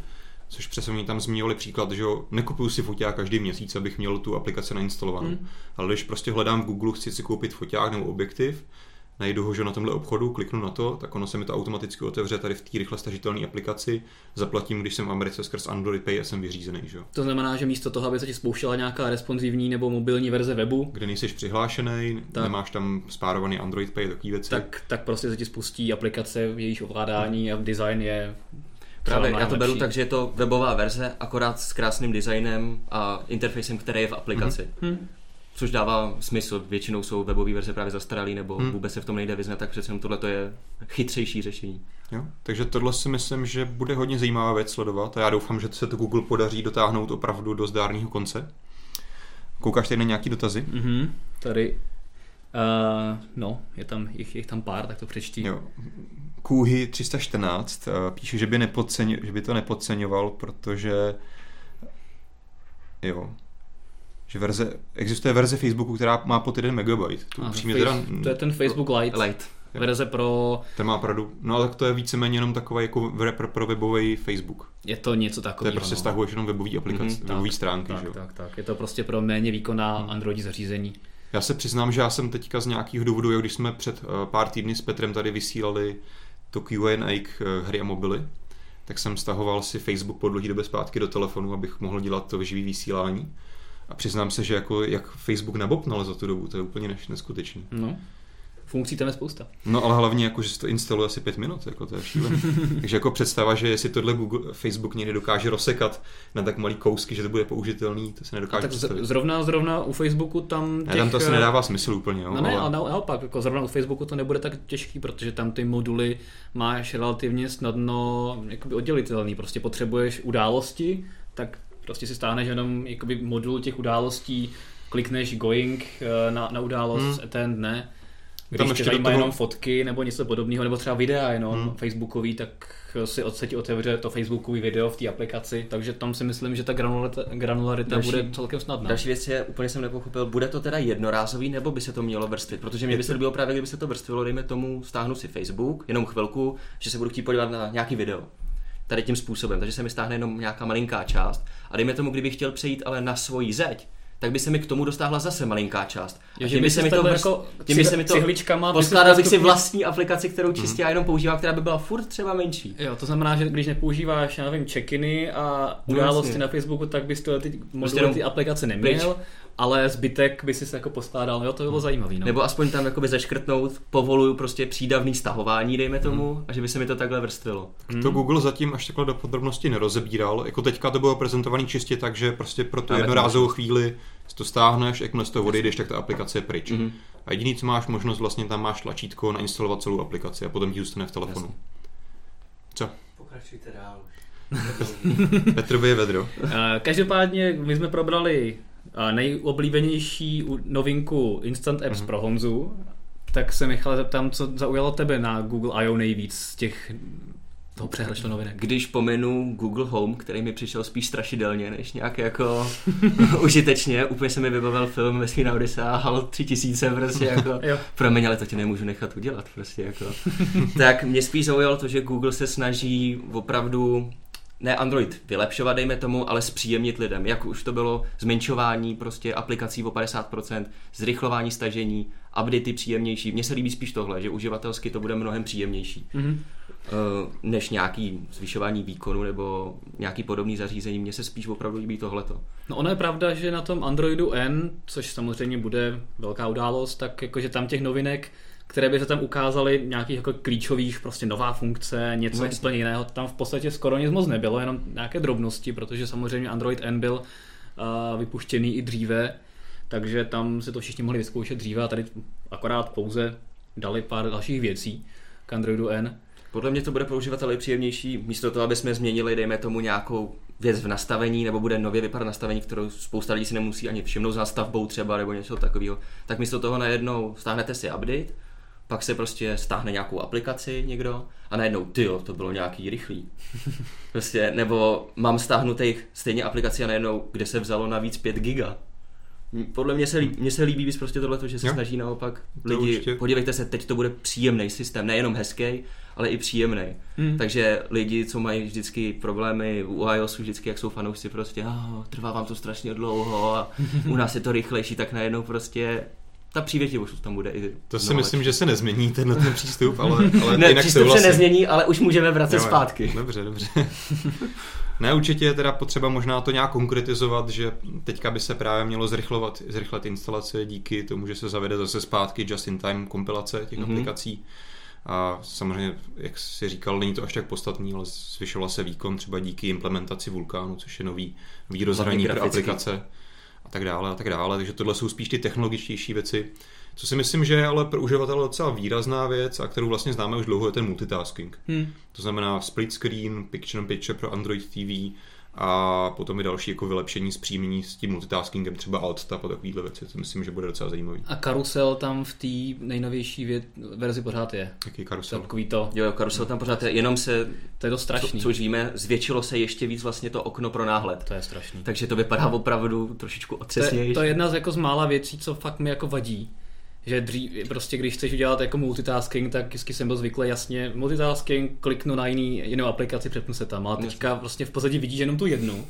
což přesně oni tam zmiňovali příklad, že jo, nekupuju si foťák každý měsíc, abych měl tu aplikaci nainstalovanou. Hmm. Ale když prostě hledám v Google, chci si koupit foťák nebo objektiv, najdu ho že na tomhle obchodu, kliknu na to, tak ono se mi to automaticky otevře tady v té rychle stažitelné aplikaci, zaplatím, když jsem v Americe skrz Android Pay a jsem vyřízený, že. To znamená, že místo toho, aby se ti spouštěla nějaká responsivní nebo mobilní verze webu, Kde nejsi přihlášený, Tak. nemáš tam spárovaný Android Pay, takové věci. tak, tak prostě se ti spustí aplikace, jejíž ovládání a design je Právě, já to beru tak, že je to webová verze, akorát s krásným designem a interfejsem, který je v aplikaci. Hm. Což dává smysl. Většinou jsou webové verze právě zastaralý nebo Hmm. vůbec se v tom nejde vyznat, tak přece jenom tohle je chytřejší řešení. Jo? Takže tohle si myslím, že bude hodně zajímavá věc sledovat a já doufám, že se to Google podaří dotáhnout opravdu do zdárného konce. Koukáš tady na nějaký dotazy? Mhm, tady, uh, no, je tam, jich, jich tam pár, tak to přečti. Jo. Kůhy 314 eh, píše, že by, nepodceň, že by to nepodceňoval, protože jo, že verze, existuje verze Facebooku, která má pod 1 megabyte. Tu A, face, teda, to je ten Facebook Lite, Light. verze pro, ten má opravdu, no ale to je víceméně jenom takový jako pro, pro webový Facebook. je to něco To je takového. prostě no. stahuješ jenom webový aplikace, Mhm, mm-hmm, webový tak, stránky, že Tak, jo. tak, tak, je to prostě pro méně výkonná Hmm. Android zařízení. Já se přiznám, že já jsem teďka z nějakých důvodů, jak když jsme před eh, pár týdny s Petrem tady vysílali to Q&A k eh, hry a mobily, tak jsem stahoval si Facebook po dlouhé době zpátky do telefonu, abych mohl dělat to živý vysílání. A přiznám se, že jako jak Facebook nabopnal za tu dobu, to je úplně než, neskutečný. No. Funkcí tam je spousta. No ale hlavně jako, že se to instaluje asi pět minut, jako to je šílené. Takže jako představa, že jestli tohle Google, Facebook někdy dokáže rozsekat na tak malý kousky, že to bude použitelný, to se A nedokáže tak představit. zrovna, zrovna u Facebooku tam těch... Ne, tam to asi eh, nedává smysl úplně, jo, No ne, ale ale... na- naopak, jako zrovna u Facebooku to nebude tak těžký, protože tam ty moduly máš relativně snadno jakoby oddělitelný. Prostě potřebuješ události, tak prostě si stáhneš jenom jakoby modul těch událostí, klikneš going eh, na, na událost, Hmm. hmm. attend, ne. Když Tam tě ještě zajímá toho- jenom fotky nebo něco podobného, nebo třeba videa jenom Hmm. facebookový, tak si od se ti otevře to facebookový video v té aplikaci, takže tam si myslím, že ta granularita, granularita Další- bude celkem snadná. Další věc je, úplně jsem nepochopil, bude to teda jednorázový, nebo by se to mělo vrstvit? Protože mě by se líbilo právě, kdyby se to vrstvilo, dejme tomu, stáhnu si Facebook, jenom chvilku, že se budu chtít podívat na nějaký video. Tady tím způsobem, takže se mi stáhne jenom nějaká malinká část. A dejme tomu, kdybych chtěl přejít ale na svoji zeď, tak by se mi k tomu dostáhla zase malinká část. Jo, že by se mi to, jako tím by se mi to poskládal bych si vlastní aplikaci, kterou čistě já jenom používám, která by byla furt třeba menší. Jo, to znamená, že když nepoužíváš, já nevím, check-iny a No události jasně. na Facebooku, tak bys tyhle ty jenom ty aplikace neměl, pryč. Ale zbytek by si se jako poskládal, jo, to by bylo zajímavý, no. Nebo aspoň tam jakoby zaškrtnout, povoluju prostě přídavný stahování, dejme tomu, a že by se mi to takhle vrstvilo. To Google zatím až takhle do podrobnosti nerozebíral. Jako teďka to bylo prezentovaný čistě tak, že prostě pro tu jednorázovou chvíli si to stáhneš, jakmile z toho odejdeš, tak ta aplikace je pryč. Mhm. A jediný, co máš možnost, vlastně tam máš tlačítko nainstalovat celou aplikaci a potom ti zůstane v telefonu. Jasně. Co? Pokračujte dál. Petrovi je vedro. Eh, Každopádně my jsme probrali nejoblíbenější u- novinku Instant Apps Mhm. pro Honzu, tak se Michale zeptám, co zaujalo tebe na Google I.O. nejvíc z těch toho přehršlu novinek. Když pomenu Google Home, který mi přišel spíš strašidelně, než nějak jako užitečně, úplně se mi vybavil film Vesmírná Odyssea, HAL 3000 prostě jako, promiň, ale to ti nemůžu nechat udělat prostě jako. tak mě spíš zaujalo to, že Google se snaží opravdu ne Android vylepšovat, dejme tomu, ale zpříjemnit lidem. Jak už to bylo zmenšování prostě aplikací o 50%, zrychlování stažení, updaty příjemnější. Mně se líbí spíš tohle, že uživatelsky to bude mnohem příjemnější. Mhm. Eh, než nějaký zvyšování výkonu nebo nějaký podobný zařízení. Mně se spíš opravdu líbí tohleto. No ono je pravda, že na tom Androidu N, což samozřejmě bude velká událost, tak jakože tam těch novinek, které by se tam ukázaly, nějakých jako klíčových, prostě nová funkce, něco No jasně. úplně jiného, tam v podstatě skoro nic moc nebylo, jenom nějaké drobnosti, protože samozřejmě Android N byl uh, vypuštěný i dříve, takže tam se to všichni mohli vyzkoušet dříve a tady akorát pouze dali pár dalších věcí k Androidu N. Podle mě to bude pro uživatele příjemnější, místo toho, aby jsme změnili, dejme tomu, nějakou věc v nastavení, nebo bude nově vypadat nastavení, kterou spousta lidí si nemusí ani všimnout za stavbou třeba, nebo něco takového. Tak místo toho najednou stáhnete si update, pak se prostě stáhne nějakou aplikaci někdo a najednou, ty jo, to bylo nějaký rychlý. Prostě, nebo mám stáhnutých stejně aplikaci a najednou, kde se vzalo navíc 5 giga. Podle mě se, líbí, mě se líbí víc prostě tohle, že se Jo. snaží naopak To lidi, určitě. podívejte se, teď to bude příjemný systém, nejenom hezký, ale i příjemný. Hmm. Takže lidi, co mají vždycky problémy u iOSu, vždycky jak jsou fanoušci prostě, oh, trvá vám to strašně dlouho a u nás je to rychlejší, tak najednou prostě ta přívětivost tam bude i To si myslím, lepší. že se nezmění tenhle ten přístup, ale, ale ne, jinak přístup se souhlasím. nezmění, ale už můžeme vracet Jo, zpátky. Dobře, dobře. ne, určitě je teda potřeba možná to nějak konkretizovat, že teďka by se právě mělo zrychlovat, zrychlet instalace díky tomu, že se zavede zase zpátky just-in-time kompilace těch Mhm. mm-hmm. aplikací. A samozřejmě, jak si říkal, není to až tak podstatný, ale zvyšoval se výkon třeba díky implementaci Vulkánu, což je nový výrozhraní pro aplikace tak dále a tak dále. Takže tohle jsou spíš ty technologičtější věci. Co si myslím, že je ale pro uživatele docela výrazná věc a kterou vlastně známe už dlouho, je ten multitasking. Hmm. To znamená split screen, picture in picture pro Android TV a potom i další jako vylepšení zpříjmení s tím multitaskingem, třeba alt a takovýhle věci. To myslím, že bude docela zajímavý. A karusel tam v té nejnovější věc, verzi pořád je. Jaký karusel. Takový to, Jo, jo, karusel tam pořád je, jenom se, to je to co, strašný. co už víme, zvětšilo se ještě víc vlastně to okno pro náhled. To je strašný. Takže to vypadá opravdu trošičku To je, otřesněji. to je jedna z, jako z mála věcí, co fakt mi jako vadí. Že dřív, prostě když chceš udělat jako multitasking, tak vždycky jsem byl zvyklý jasně multitasking, kliknu na jiný, jinou aplikaci, přepnu se tam. Ale teďka vlastně v podstatě vidíš jenom tu jednu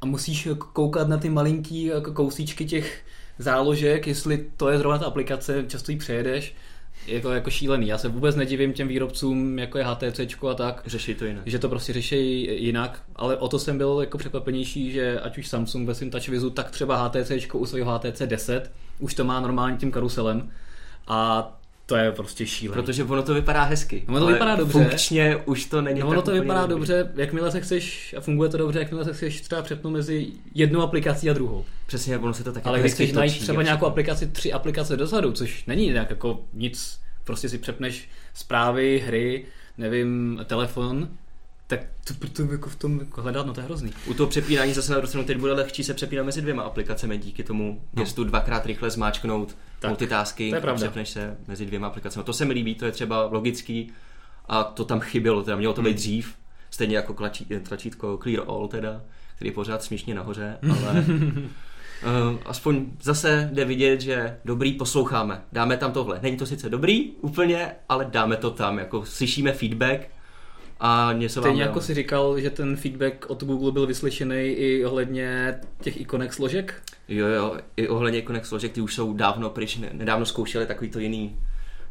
a musíš koukat na ty malinký jako kousíčky těch záložek, jestli to je zrovna ta aplikace, často ji přejedeš. Jako, jako šílený. Já se vůbec nedivím těm výrobcům, jako je HTC a tak, Řeší to jinak. že to prostě řeší jinak, ale o to jsem byl jako překvapenější, že ať už Samsung ve svém TouchWizu, tak třeba HTC u svého HTC 10 už to má normálně tím karuselem a to je prostě šílený. Protože ono to vypadá hezky. Ono to vypadá dobře. Funkčně už to není No ono to vypadá dobrý. dobře, jakmile se chceš, a funguje to dobře, jakmile se chceš třeba přepnout mezi jednou aplikací a druhou. Přesně, ono se to tak Ale jako když chceš najít třeba nějakou aplikaci, tři aplikace dozadu, což není nějak jako nic, prostě si přepneš zprávy, hry, nevím, telefon, tak to, to jako v tom jako hledat, no to je hrozný. U toho přepínání zase na druhou stranu teď bude lehčí se přepínat mezi dvěma aplikacemi díky tomu No. gestu dvakrát rychle zmáčknout Tak, multitasking to je a přepneš se mezi dvěma aplikacemi. To se mi líbí, to je třeba logický a to tam chybělo, teda mělo to být dřív, stejně jako klačí, tlačítko Clear All teda, který je pořád směšně nahoře, ale Uh, aspoň zase jde vidět, že dobrý posloucháme. Dáme tam tohle. Není to sice dobrý úplně, ale dáme to tam. Jako slyšíme feedback a něco vám Stejně dáme. jako si říkal, že ten feedback od Google byl vyslyšený i ohledně těch ikonek složek. Jo, jo, i ohledně ikonek složek, ty už jsou dávno pryč, ne- nedávno zkoušeli takový to jiný,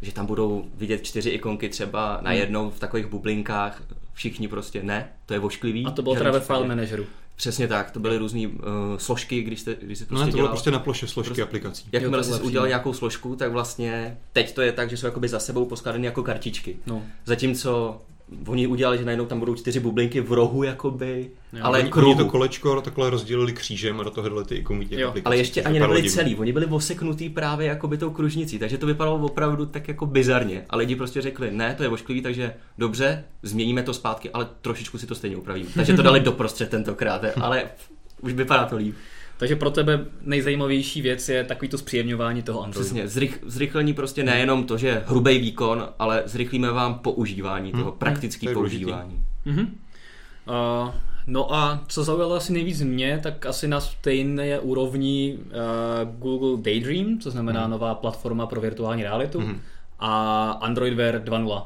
že tam budou vidět čtyři ikonky třeba najednou v takových bublinkách, všichni prostě ne, to je vošklivý. A to bylo v teda ve file manageru. Přesně tak, to byly různé uh, složky, když, jste, když jsi No prostě ne, to bylo dělal. prostě na ploše složky Prostě- aplikací. Jakmile jsi takhle udělal nějakou složku, tak vlastně teď to je tak, že jsou jakoby za sebou poskladané jako kartičky. No. Zatímco oni udělali, že najednou tam budou čtyři bublinky v rohu, jakoby, Jo, ale Oni, kruhu. oni to kolečko takhle rozdělili křížem a do toho dali ty ikonky Jo, aplikací. Ale ještě ani nebyli divně. celý, oni byli oseknutý právě jako by tou kružnicí, takže to vypadalo opravdu tak jako bizarně. A lidi prostě řekli, ne, to je ošklivý, takže dobře, změníme to zpátky, ale trošičku si to stejně upravíme. Takže to dali doprostřed tentokrát, ale už vypadá to líp. Takže pro tebe nejzajímavější věc je takový to zpříjemňování toho Androidu. Přesně, zrych, zrychlení prostě nejenom to, že hrubý výkon, ale zrychlíme vám používání, toho praktické to je důležitý. používání. Mhm. Uh, no a co zaujalo asi nejvíc mě, tak asi na stejné úrovni uh, Google Daydream, co znamená Mhm. nová platforma pro virtuální realitu, a Android Wear 2.0,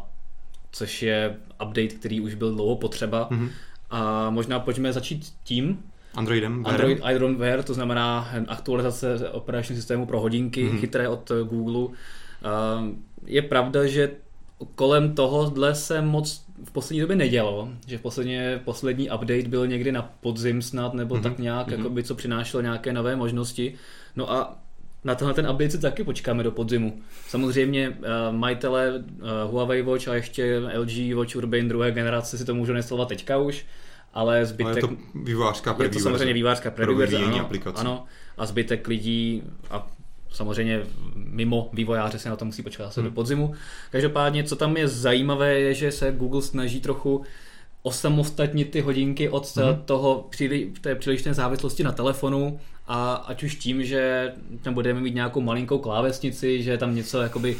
což je update, který už byl dlouho potřeba. Mhm. A možná pojďme začít tím, Androidem, Android Iron Wear, to znamená aktualizace operačního systému pro hodinky, Mhm. mm-hmm. chytré od eh, Google. Uh, je pravda, že kolem tohohle se moc v poslední době nedělo, že v poslední, poslední update byl někdy na podzim snad, nebo mm-hmm. tak nějak, mm-hmm. jakoby, co přinášelo nějaké nové možnosti. No a na tenhle ten update si taky počkáme do podzimu. Samozřejmě uh, majitele uh, Huawei Watch a ještě LG Watch Urbane druhé generace si to můžou instalovat teďka už, ale zbytek... Ale je to vývářská Je to samozřejmě vývářská Pro vyvíjení ano, aplikací. ano, a zbytek lidí a samozřejmě mimo vývojáře se na to musí počkat asi Hmm. do podzimu. Každopádně, co tam je zajímavé, je, že se Google snaží trochu osamostatnit ty hodinky od Mhm. toho příli, té přílišné závislosti na telefonu a ať už tím, že tam budeme mít nějakou malinkou klávesnici, že tam něco jakoby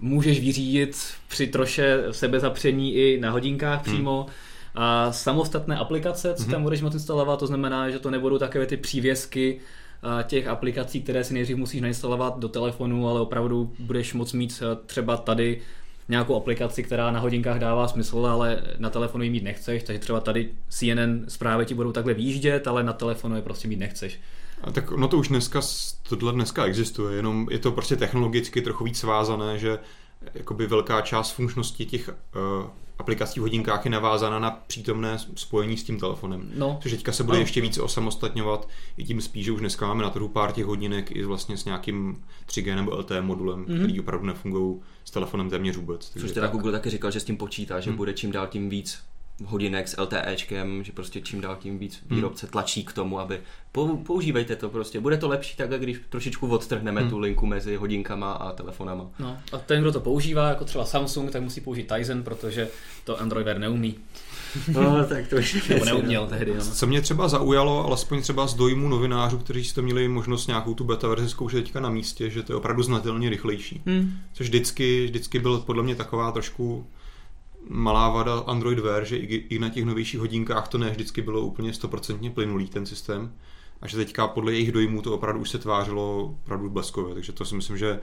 můžeš vyřídit při troše sebezapření i na hodinkách přímo. A samostatné aplikace, co tam budeš moct instalovat, to znamená, že to nebudou takové ty přívěsky těch aplikací, které si nejdřív musíš nainstalovat do telefonu, ale opravdu budeš moct mít a, třeba tady nějakou aplikaci, která na hodinkách dává smysl, ale na telefonu ji mít nechceš, takže třeba tady CNN zprávy ti budou takhle výjíždět, ale na telefonu je prostě mít nechceš. A tak no to už dneska, tohle dneska existuje, jenom je to prostě technologicky trochu víc svázané, že jakoby velká část funkčnosti těch uh, aplikací v hodinkách je navázána na přítomné spojení s tím telefonem. No. Což teďka se bude no. ještě více osamostatňovat, i tím spíš, že už dneska máme na trhu pár těch hodinek i vlastně s nějakým 3G nebo LTE modulem, mm-hmm. který opravdu nefungují s telefonem téměř vůbec. Což teda tak. Google taky říkal, že s tím počítá, že hmm. bude čím dál tím víc hodinek s LTEčkem, že prostě čím dál tím víc výrobce tlačí k tomu, aby používejte to prostě. Bude to lepší tak, když trošičku odtrhneme hmm. tu linku mezi hodinkama a telefonama. No a ten, kdo to používá, jako třeba Samsung, tak musí použít Tizen, protože to Android Wear neumí. No, tak to už Nebo neuměl tehdy. No. Co mě třeba zaujalo, alespoň třeba z dojmu novinářů, kteří si to měli možnost nějakou tu beta verzi zkoušet teďka na místě, že to je opravdu znatelně rychlejší. Hmm. Což vždycky, vždycky byl podle mě taková trošku malá vada Android Wear, že i na těch novějších hodinkách to ne vždycky bylo úplně stoprocentně plynulý ten systém a že teďka podle jejich dojmů to opravdu už se tvářilo opravdu bleskově, takže to si myslím, že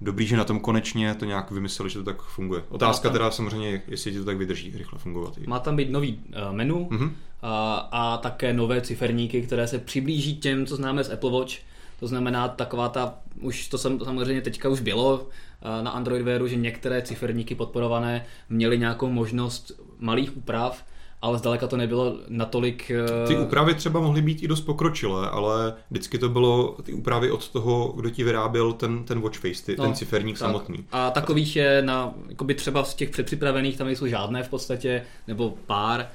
dobrý, že na tom konečně to nějak vymysleli, že to tak funguje. Otázka tam, teda samozřejmě, jestli ti to tak vydrží rychle fungovat. Má tam být nový uh, menu mm-hmm. a, a také nové ciferníky, které se přiblíží těm, co známe z Apple Watch. To znamená taková ta, už to samozřejmě teďka už bylo, Eh, na Android Wearu, že některé ciferníky podporované měly nějakou možnost malých úprav, ale zdaleka to nebylo natolik... Eh, ty úpravy třeba mohly být i dost pokročilé, ale vždycky to bylo ty úpravy od toho, kdo ti vyráběl ten, ten watch face, ty, no, ten ciferník tak. samotný. A takových je na, jakoby třeba z těch předpřipravených tam nejsou žádné v podstatě, nebo pár,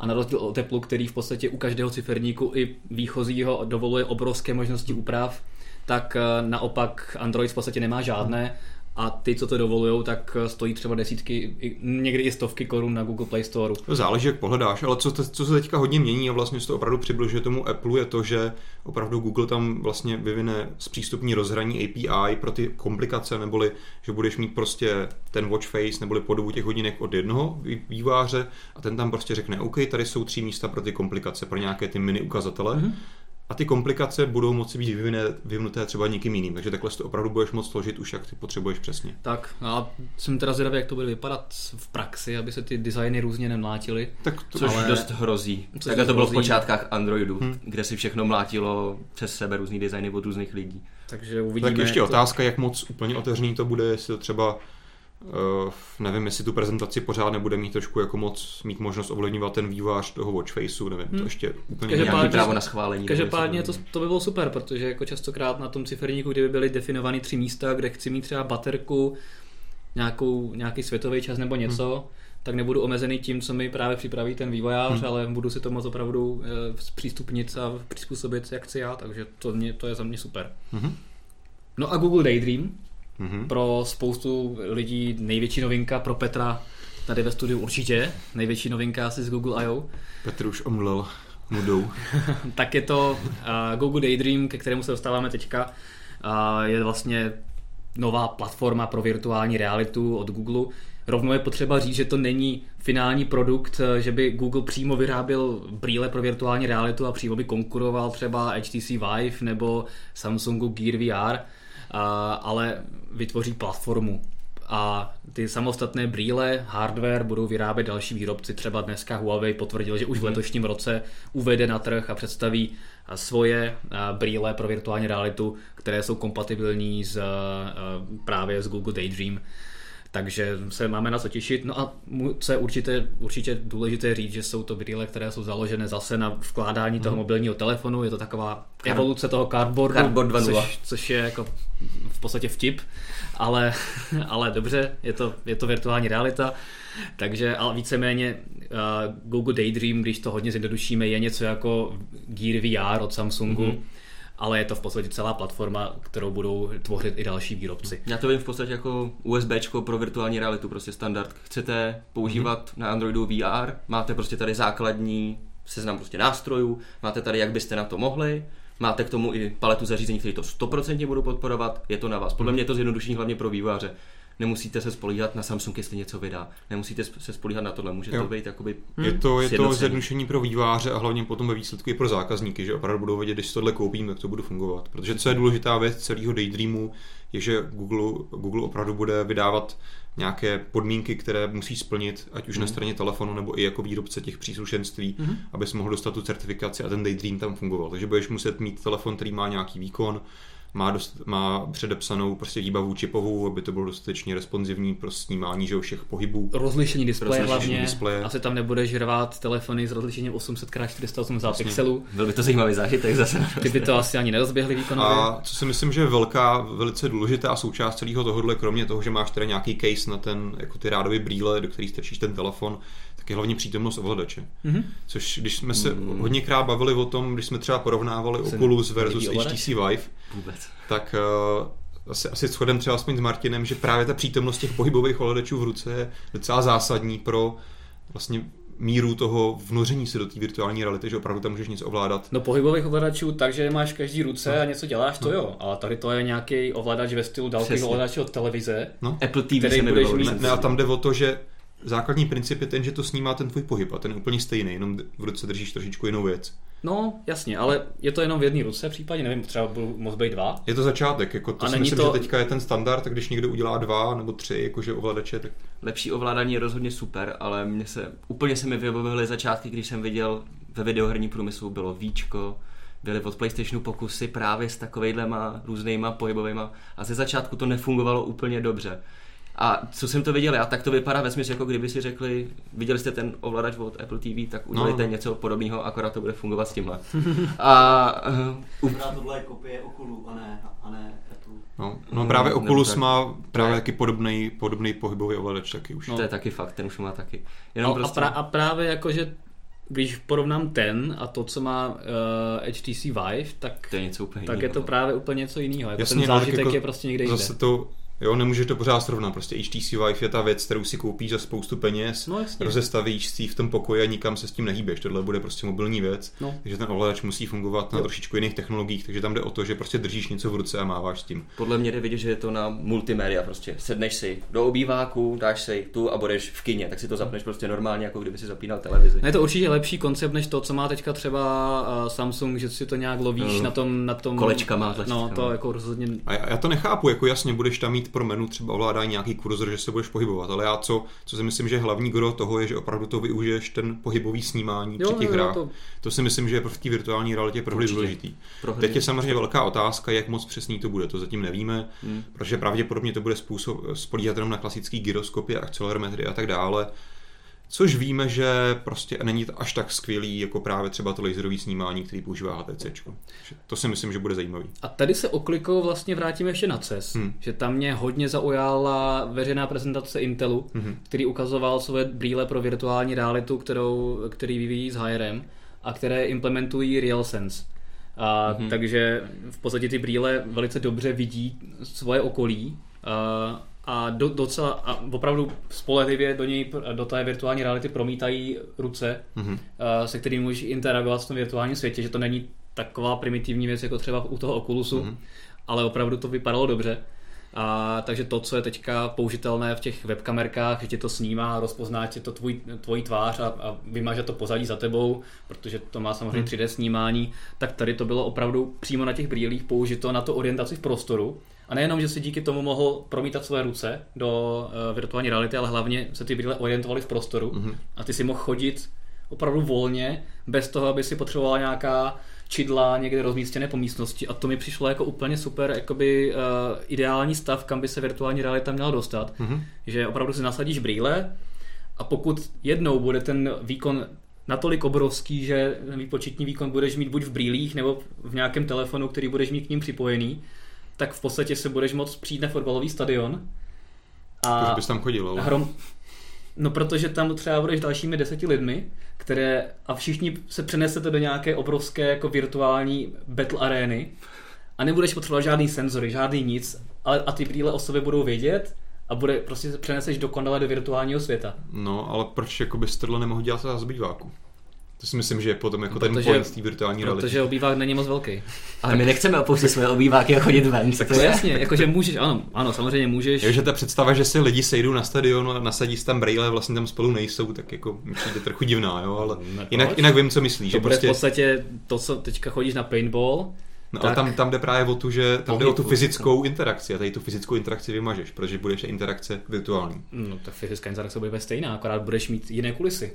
a na rozdíl od Apple, který v podstatě u každého ciferníku i výchozího dovoluje obrovské možnosti úprav, tak eh, naopak Android v podstatě nemá žádné a ty, co to dovolují, tak stojí třeba desítky, někdy i stovky korun na Google Play Store. To záleží, jak pohledáš, ale co, co se teďka hodně mění a vlastně se to opravdu přibližuje tomu Apple je to, že opravdu Google tam vlastně vyvine zpřístupní rozhraní API pro ty komplikace, neboli že budeš mít prostě ten watch face neboli podobu těch hodinek od jednoho výváře a ten tam prostě řekne, OK, tady jsou tři místa pro ty komplikace, pro nějaké ty mini ukazatele. Mm-hmm a ty komplikace budou moci být vyvinuté třeba někým jiným, takže takhle to opravdu budeš moc složit už, jak ty potřebuješ přesně. Tak no a jsem teda zvědavý, jak to bude vypadat v praxi, aby se ty designy různě nemlátily. Tak to, Což ale... dost hrozí. Tak to bylo v počátkách Androidu, hmm. kde si všechno mlátilo přes sebe různý designy od různých lidí. Takže uvidíme. Tak ještě otázka, jak moc úplně otevřený to bude, jestli to třeba nevím, jestli tu prezentaci pořád nebude mít trošku jako moc mít možnost ovlivňovat ten vývář toho watch faceu, nevím, hmm. to ještě úplně nějaký právo na schválení. Každopádně to, to by bylo super, protože jako častokrát na tom ciferníku, kdyby byly definovány tři místa, kde chci mít třeba baterku, nějakou, nějaký světový čas nebo něco, hmm. tak nebudu omezený tím, co mi právě připraví ten vývojář, hmm. ale budu si to moc opravdu e, zpřístupnit a přizpůsobit, jak chci já, takže to, mě, to je za mě super. Hmm. No a Google Daydream, Mm-hmm. Pro spoustu lidí největší novinka, pro Petra tady ve studiu určitě, největší novinka asi z Google I.O. Petr už omlel nudou. tak je to uh, Google Daydream, ke kterému se dostáváme teďka. Uh, je vlastně nová platforma pro virtuální realitu od Google. Rovnou je potřeba říct, že to není finální produkt, že by Google přímo vyráběl brýle pro virtuální realitu a přímo by konkuroval třeba HTC Vive nebo Samsungu Gear VR ale vytvoří platformu. A ty samostatné brýle, hardware budou vyrábět další výrobci. Třeba dneska Huawei potvrdil, že už v mhm. letošním roce uvede na trh a představí svoje brýle pro virtuální realitu, které jsou kompatibilní s, právě s Google Daydream. Takže se máme na co těšit. No a co je určitě, určitě důležité říct, že jsou to brýle, které jsou založené zase na vkládání mm. toho mhm. mobilního telefonu. Je to taková evoluce toho cardboardu, Cardboard což, což je jako v podstatě vtip, ale, ale dobře, je to, je to virtuální realita. Takže ale víceméně uh, Google Daydream, když to hodně zjednodušíme, je něco jako Gear VR od Samsungu. Mm-hmm ale je to v podstatě celá platforma, kterou budou tvořit i další výrobci. Já to vím v podstatě jako USB pro virtuální realitu, prostě standard. Chcete používat mm-hmm. na Androidu VR, máte prostě tady základní seznam prostě nástrojů, máte tady, jak byste na to mohli, máte k tomu i paletu zařízení, které to 100% budou podporovat, je to na vás. Podle mhm. mě je to zjednodušení hlavně pro výváře. Nemusíte se spolíhat na Samsung, jestli něco vydá. Nemusíte se spolíhat na tohle, může Jo. to být jakoby Je to, je to zjednodušení pro výváře a hlavně potom ve výsledku i pro zákazníky, že opravdu budou vědět, když si tohle koupím, tak to bude fungovat. Protože co je důležitá věc celého Daydreamu, je, že Google, Google opravdu bude vydávat nějaké podmínky, které musí splnit, ať už na straně telefonu nebo i jako výrobce těch příslušenství, Mhm. aby si mohl dostat tu certifikaci a ten Daydream tam fungoval. Takže budeš muset mít telefon, který má nějaký výkon, má, dost, má předepsanou prostě výbavu čipovou, aby to bylo dostatečně responsivní pro snímání že všech pohybů. Rozlišení displeje hlavně. displeje. Asi tam nebudeš řvát telefony s rozlišením 800x480 Jasně. pixelů. Byl by to zajímavý zážitek zase. Ty by to asi ani nerozběhli výkonově. A co si myslím, že je velká, velice důležitá součást celého tohohle, kromě toho, že máš teda nějaký case na ten, jako ty rádové brýle, do kterých strčíš ten telefon, tak je hlavně přítomnost ovladače. Mhm. Což když jsme se Mm. hodněkrát bavili o tom, když jsme třeba porovnávali Se Oculus versus? HTC Vive, Vůbec. tak uh, asi, asi shodem třeba aspoň s Martinem, že právě ta přítomnost těch pohybových ovladačů v ruce je docela zásadní pro vlastně míru toho vnoření se do té virtuální reality, že opravdu tam můžeš něco ovládat. No pohybových ovladačů, takže máš každý ruce No. a něco děláš, to jo. Ale tady to je nějaký ovladač ve stylu Přesně. ovladačů od televize. Apple TV Který se budeš mít- Ne, ne, a tam jde o to, že základní princip je ten, že to snímá ten tvůj pohyb a ten je úplně stejný, jenom v ruce držíš trošičku jinou věc. No, jasně, ale je to jenom v jedné ruce v případě, nevím, třeba budou moc být dva. Je to začátek, jako to A si není myslím, to- že teďka je ten standard, tak když někdo udělá dva nebo tři jakože ovladače, tak Lepší ovládání je rozhodně super, ale mně se, úplně se mi vybavily začátky, když jsem viděl ve videoherním průmyslu bylo Víčko, byly od PlayStationu pokusy právě s takovejhlema různýma pohybovýma a ze začátku to nefungovalo úplně dobře. A co jsem to viděl já, tak to vypadá ve smyslu, jako kdyby si řekli, viděli jste ten ovladač od Apple TV, tak udělejte no. něco podobného, akorát to bude fungovat s tímhle. A uh, Akorát tohle je kopie Oculu a ne, a ne Apple. no, no právě Oculus má právě je- taky podobný, podobný pohybový ovladač taky už. No. to je taky fakt, ten už má taky. Jenom No, prostě... a, pra, a právě jakože, když porovnám ten a to, co má uh, HTC Vive, tak, To je něco úplně tak je jiného. to právě úplně něco jiného. Jako Jasně, ten no, tak zážitek jako je prostě někde jinde. Zase to, jo, nemůžeš to pořád srovnat, prostě HTC Vive je ta věc, kterou si koupíš za spoustu peněz, No jasně. rozestavíš si v tom pokoji a nikam se s tím nehýbeš, tohle bude prostě mobilní věc, No. takže ten ovladač musí fungovat na Jo. trošičku jiných technologiích, takže tam jde o to, že prostě držíš něco v ruce a máváš s tím. Podle mě jde vidět, že je to na multimédia prostě. Sedneš si do obýváku, dáš si tu a budeš v kině, tak si to zapneš prostě normálně, jako kdyby si zapínal televizi. No je to určitě lepší koncept, než to, co má teďka třeba uh, Samsung, že si to nějak lovíš No. na tom, na tom... Kolečkama, No, tlačítkama. to jako rozhodně... A já, já to nechápu, jako jasně budeš tam mít pro menu třeba ovládání nějaký kurzor, že se budeš pohybovat, ale já co, co si myslím, že hlavní gro toho je, že opravdu to využiješ ten pohybový snímání Jo, při těch jo, hrách. to- To si myslím, že je pro v té virtuální realitě pro hry důležitý. Pro hry. Teď je samozřejmě velká otázka, jak moc přesný to bude, to zatím nevíme, Hmm. protože pravděpodobně to bude způsob, spolíhat jenom na klasický gyroskopy, akcelerometry a tak dále. Což víme, že prostě není to až tak skvělý jako právě třeba to laserové snímání, který používá HTC. To si myslím, že bude zajímavý. A tady se oklikou vlastně vrátíme ještě na CES, Hmm. že tam mě hodně zaujala veřejná prezentace Intelu, hmm. který ukazoval své brýle pro virtuální realitu, kterou, který vyvíjí s HRM a které implementují RealSense. A, hmm. Takže v podstatě ty brýle velice dobře vidí svoje okolí a, a do, docela a opravdu spolehlivě do, něj, do té virtuální reality promítají ruce, Mhm. a, se kterými můžeš interagovat v tom virtuálním světě, že to není taková primitivní věc jako třeba u toho Oculusu, Mhm. ale opravdu to vypadalo dobře. A, takže to, co je teďka použitelné v těch webkamerkách, že tě to snímá, rozpozná tě to tvůj, tvojí tvář a, a vymaže to pozadí za tebou, protože to má samozřejmě 3D snímání, tak tady to bylo opravdu přímo na těch brýlích použito na to orientaci v prostoru. A nejenom, že si díky tomu mohl promítat své ruce do uh, virtuální reality, ale hlavně se ty brýle orientovaly v prostoru Mhm. a ty si mohl chodit opravdu volně, bez toho, aby si potřebovala nějaká čidla někde rozmístěné po místnosti a to mi přišlo jako úplně super jakoby, uh, ideální stav, kam by se virtuální realita měla dostat. Mhm. Že opravdu si nasadíš brýle a pokud jednou bude ten výkon natolik obrovský, že ten výpočetní výkon budeš mít buď v brýlích nebo v nějakém telefonu, který budeš mít k ním připojený, tak v podstatě se budeš moct přijít na fotbalový stadion A... a bys tam chodil, ale... hrom... No protože tam třeba budeš dalšími deseti lidmi, které a všichni se přenesete do nějaké obrovské jako virtuální battle arény a nebudeš potřebovat žádný senzory, žádný nic, ale a ty brýle o sobě budou vědět a bude, prostě se přeneseš dokonale do virtuálního světa. No, ale proč jako bys tohle nemohl dělat za zbýváku? To si myslím, že je potom jako ten Protože- point té virtuální reality. Protože obývák není moc velký. Ale my nechceme opustit své obýváky a chodit ven. Co To je jasně, jakože můžeš, ano, ano, samozřejmě můžeš. Jo, že ta představa, že se lidi sejdou na stadionu a nasadí si tam brýle, vlastně tam spolu nejsou, tak jako přijde trochu divná, jo, ale Ne, jinak, jinak vím, co myslíš, to že bude prostě, v podstatě to, co teďka chodíš na paintball, no, ale tak- tam, tam jde právě o tu, že tam jde o tu fyzickou interakci a tady tu fyzickou interakci vymažeš, protože budeš interakce virtuální. no ta fyzická interakce bude stejná, akorát budeš mít jiné kulisy.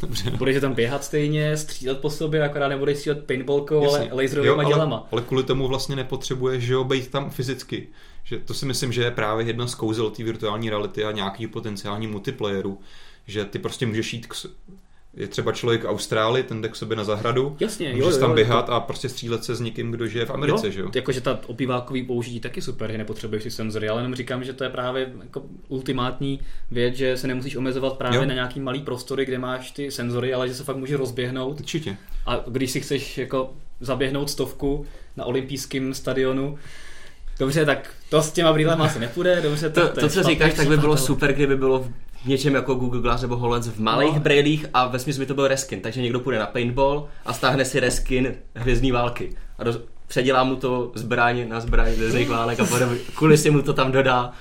Dobře. Budeš tam běhat stejně, střílet po sobě, akorát nebudeš střílet paintballkou, ale laserovými dělama. ale, ale kvůli tomu vlastně nepotřebuješ, že jo, být tam fyzicky. Že to si myslím, že je právě jedna z kouzel té virtuální reality a nějaký potenciální multiplayeru, že ty prostě můžeš jít k, je třeba člověk v Austrálii, ten jde k sobě na zahradu, Jasně, jo, můžeš jo, tam jo, běhat a prostě střílet se s někým, kdo žije v Americe, jo, že jo? Jakože ta obývákový použití taky super, že nepotřebuješ si senzory, ale jenom říkám, že to je právě jako ultimátní věc, že se nemusíš omezovat právě Jo. na nějaký malý prostory, kde máš ty senzory, ale že se fakt může rozběhnout. Určitě. A když si chceš jako zaběhnout stovku na olympijském stadionu, dobře, tak to s těma brýlema asi nepůjde, dobře, To, tak to, je co říkáš, tak by bylo super, kdyby bylo v něčem jako Google Glass nebo HoloLens v malých No. brýlích a ve smyslu by to byl reskin. Takže někdo půjde na paintball a stáhne si reskin hvězdní války. A roz, předělá mu to zbraň na zbraň hvězdných válek a podobně. Kulisy mu to tam dodá.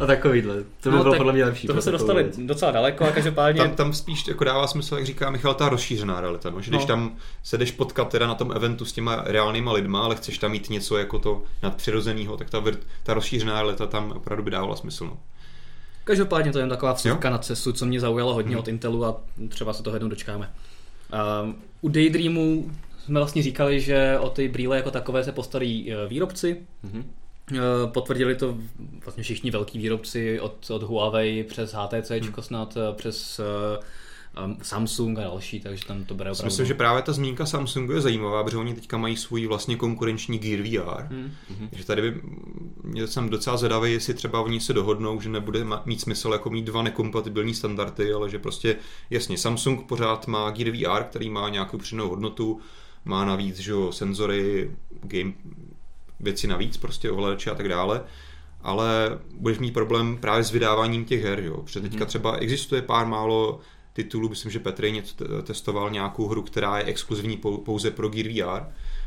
A takovýhle. To by No, bylo tak podle mě lepší. To se dostali věc. docela daleko a každopádně... Tam, tam spíš jako dává smysl, jak říká Michal, ta rozšířená realita. No? Že když No. tam se jdeš potkat teda na tom eventu s těma reálnýma lidma, ale chceš tam mít něco jako to nadpřirozeného, tak ta, vir- ta rozšířená realita tam opravdu by dávala smysl. No. Každopádně to je jen taková vsuvka na cestu, co mě zaujalo hodně od Intelu a třeba se toho jednou dočkáme. Um, u Daydreamu jsme vlastně říkali, že o ty brýle jako takové se postarají eh, výrobci. Eh, Potvrdili to vlastně všichni velký výrobci od, od Huawei přes HTC, hmm. snad eh, přes um, Samsung a další, takže tam to bere Já opravdu. Myslím, že právě ta zmínka Samsungu je zajímavá, protože oni teďka mají svůj vlastně konkurenční Gear VR. Hmm. Že tady by, mě jsem docela zvědavý, jestli třeba oni se dohodnou, že nebude mít smysl jako mít dva nekompatibilní standardy, ale že prostě jasně Samsung pořád má Gear VR, který má nějakou přidanou hodnotu, má navíc že jo, senzory, game, věci navíc, prostě ovladače a tak dále, ale budeš mít problém právě s vydáváním těch her, jo. Protože teďka třeba existuje pár málo titulů, myslím, že Petr něco te- testoval nějakou hru, která je exkluzivní pou- pouze pro Gear VR.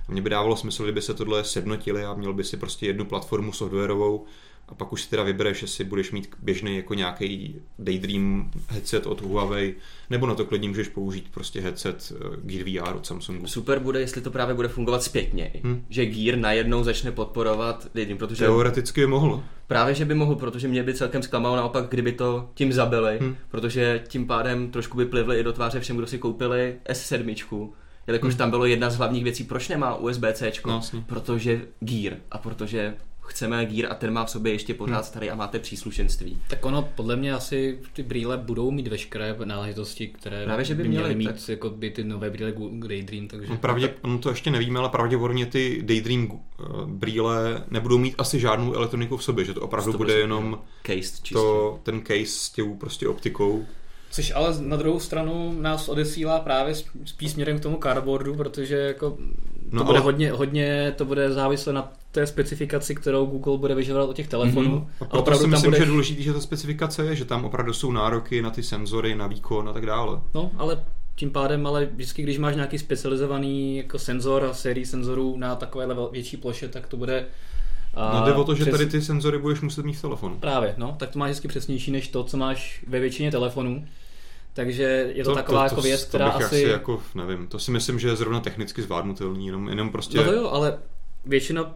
A mně by dávalo smysl, kdyby se tohle sjednotili a měl by si prostě jednu platformu softwarovou a pak už si teda vybereš, jestli budeš mít běžný jako nějaký Daydream headset od Huawei, nebo na to klidně můžeš použít prostě headset eh, Gear VR od Samsungu. Super bude, jestli to právě bude fungovat zpětně. Hm. Že Gear najednou začne podporovat Daydream, protože Teoreticky by mohl. Právě, že by mohl, protože mě by celkem zklamalo naopak, kdyby to tím zabili, Hm. hmm. protože tím pádem trošku by plivli i do tváře všem, kdo si koupili S7, jelikož Hm. tam bylo jedna z hlavních věcí, proč nemá USB-C, No, protože Gear a protože chceme Gear a ten má v sobě ještě pořád Hm. starý a máte příslušenství. Tak ono, podle mě asi ty brýle budou mít veškeré náležitosti, které Právě, že by měly měly, mít tak- jako by ty nové brýle Daydream, takže... No, pravdě, ono to ještě nevíme, ale pravděpodobně ty Daydream uh, brýle nebudou mít asi žádnou elektroniku v sobě, že to opravdu 100% bude jenom Case čistě. to, ten case s tou prostě optikou. Což ale na druhou stranu nás odesílá právě sp- spíš směrem k tomu cardboardu, protože jako to No, bude ale- hodně, hodně, to bude závislé na té specifikaci, kterou Google bude vyžadovat od těch telefonů. Mhm. A A proto opravdu si tam myslím, bude... že je důležité, že ta specifikace je, že tam opravdu jsou nároky na ty senzory, na výkon a tak dále. No, ale tím pádem, ale vždycky, když máš nějaký specializovaný jako senzor a sérii senzorů na takovéhle vel- větší ploše, tak to bude... a No jde o to, že přes- tady ty senzory budeš muset mít v telefonu. Právě, no, tak to máš vždycky přesnější než to, co máš ve většině telefonů. Takže je to, taková jako věc, to která bych asi... jako, nevím, to si myslím, že je zrovna technicky zvládnutelný, jenom, jenom prostě... No to jo, ale většina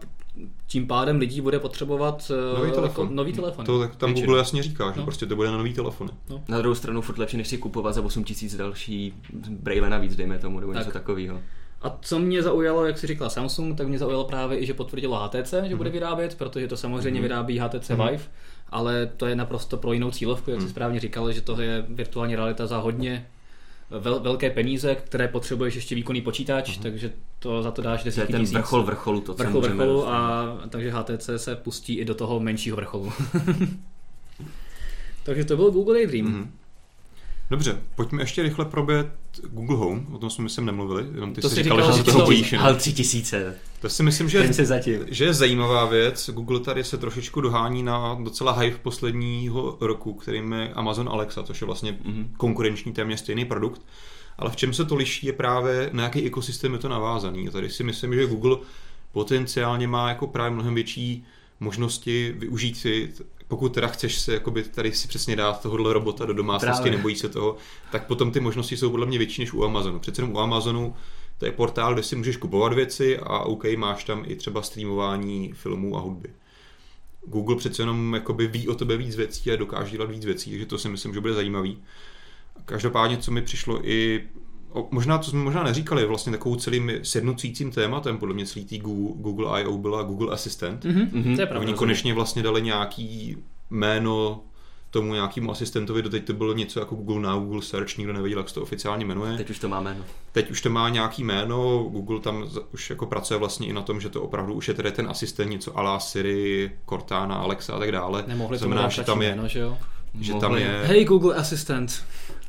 tím pádem lidí bude potřebovat eh, Nový telefon. Jako nový telefon. To tak tam Většinou. Google jasně říká, že No. prostě to bude na nový telefony. Na druhou stranu furt lepší, než si kupovat za 8000 další braille navíc, dejme tomu, nebo Tak. něco takového. A co mě zaujalo, jak si říkala Samsung, tak mě zaujalo právě i, že potvrdilo HTC, že bude vyrábět, protože to samozřejmě Mhm. vyrábí HTC Mhm. Vive, ale to je naprosto pro jinou cílovku, jak Mhm. si správně říkal, že to je virtuální realita za hodně vel, velké peníze, které potřebuješ ještě výkonný počítač, takže to za to dáš To je desítky ten tisíc. vrchol vrcholu, to, vrchol vrcholu a takže HTC se pustí i do toho menšího vrcholu. takže to byl Google Daydream. Mhm. Dobře, pojďme ještě rychle probět Google Home, o tom jsme myslím nemluvili, jenom ty To jsi říkal, říkal, že se toho to- bojíš. jenom. HAL 3000, To si myslím, že, se zatím. že je zajímavá věc. Google tady se trošičku dohání na docela hype posledního roku, kterým je Amazon Alexa, což je vlastně Mhm. konkurenční téměř stejný produkt. ale v čem se to liší je právě na jaký ekosystém je to navázaný. A tady si myslím, že Google potenciálně má jako právě mnohem větší možnosti využít si, pokud teda chceš se jakoby tady si přesně dát tohohle robota do domácnosti, Právě. nebojí se toho, tak potom ty možnosti jsou podle mě větší než u Amazonu. Přece jenom u Amazonu to je portál, kde si můžeš kupovat věci a OK, máš tam i třeba streamování filmů a hudby. Google přece jenom jakoby ví o tebe víc věcí a dokáže dělat víc věcí, takže to si myslím, že bude zajímavý. Každopádně, co mi přišlo i možná to jsme možná neříkali, vlastně takovou celým sednucícím tématem, podle mě celý tý Google, I.O. byla Google Assistant. Mhm, Mhm. To je Oni pravda. konečně vlastně dali nějaký jméno tomu nějakému asistentovi, doteď to bylo něco jako Google Now, Google Search, nikdo nevěděl, jak se to oficiálně jmenuje. Teď už to máme. No. Teď už to má nějaký jméno, Google tam už jako pracuje vlastně i na tom, že to opravdu už je tedy ten asistent, něco ala Siri, Cortana, Alexa a tak dále. Nemohli tomu Znamená, že tam je, jméno, že jo? že tam Mohli. je, Hej Google Assistant.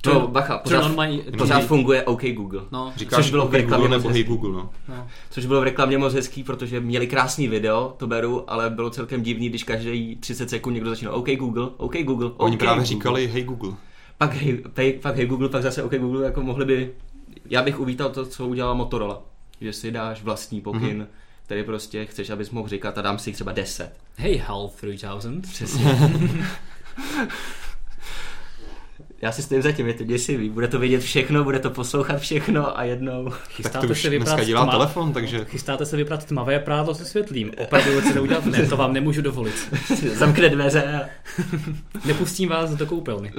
No, bacha, pořád, on my... pořád funguje OK Google. No, říkáš což bylo v OK reklamě Google moc nebo Hey hezký. Google, no. no. Což bylo v reklamě moc hezký, protože měli krásný video, to beru, ale bylo celkem divný, když každý 30 sekund někdo začínal OK Google, OK Google, Oni OK právě Google. říkali Hey Google. Pak hej, pej, pak hej Google, pak zase OK Google, jako mohli by, já bych uvítal to, co udělala Motorola, že si dáš vlastní pokyn, Mhm. který prostě chceš, abys mohl říkat a dám si jich třeba 10. Hej Hal 3000. Přesně. Já si stojím za tím, je to děsivý. Bude to vědět všechno, bude to poslouchat všechno a jednou. Tak Chystáte to už se vyprat dneska dělá tma- telefon, takže Chystáte se vyprat tmavé prádlo se světlým. Opravdu chcete udělat? Ne, to vám nemůžu dovolit. Zamkne dveře a Nepustím vás do koupelny.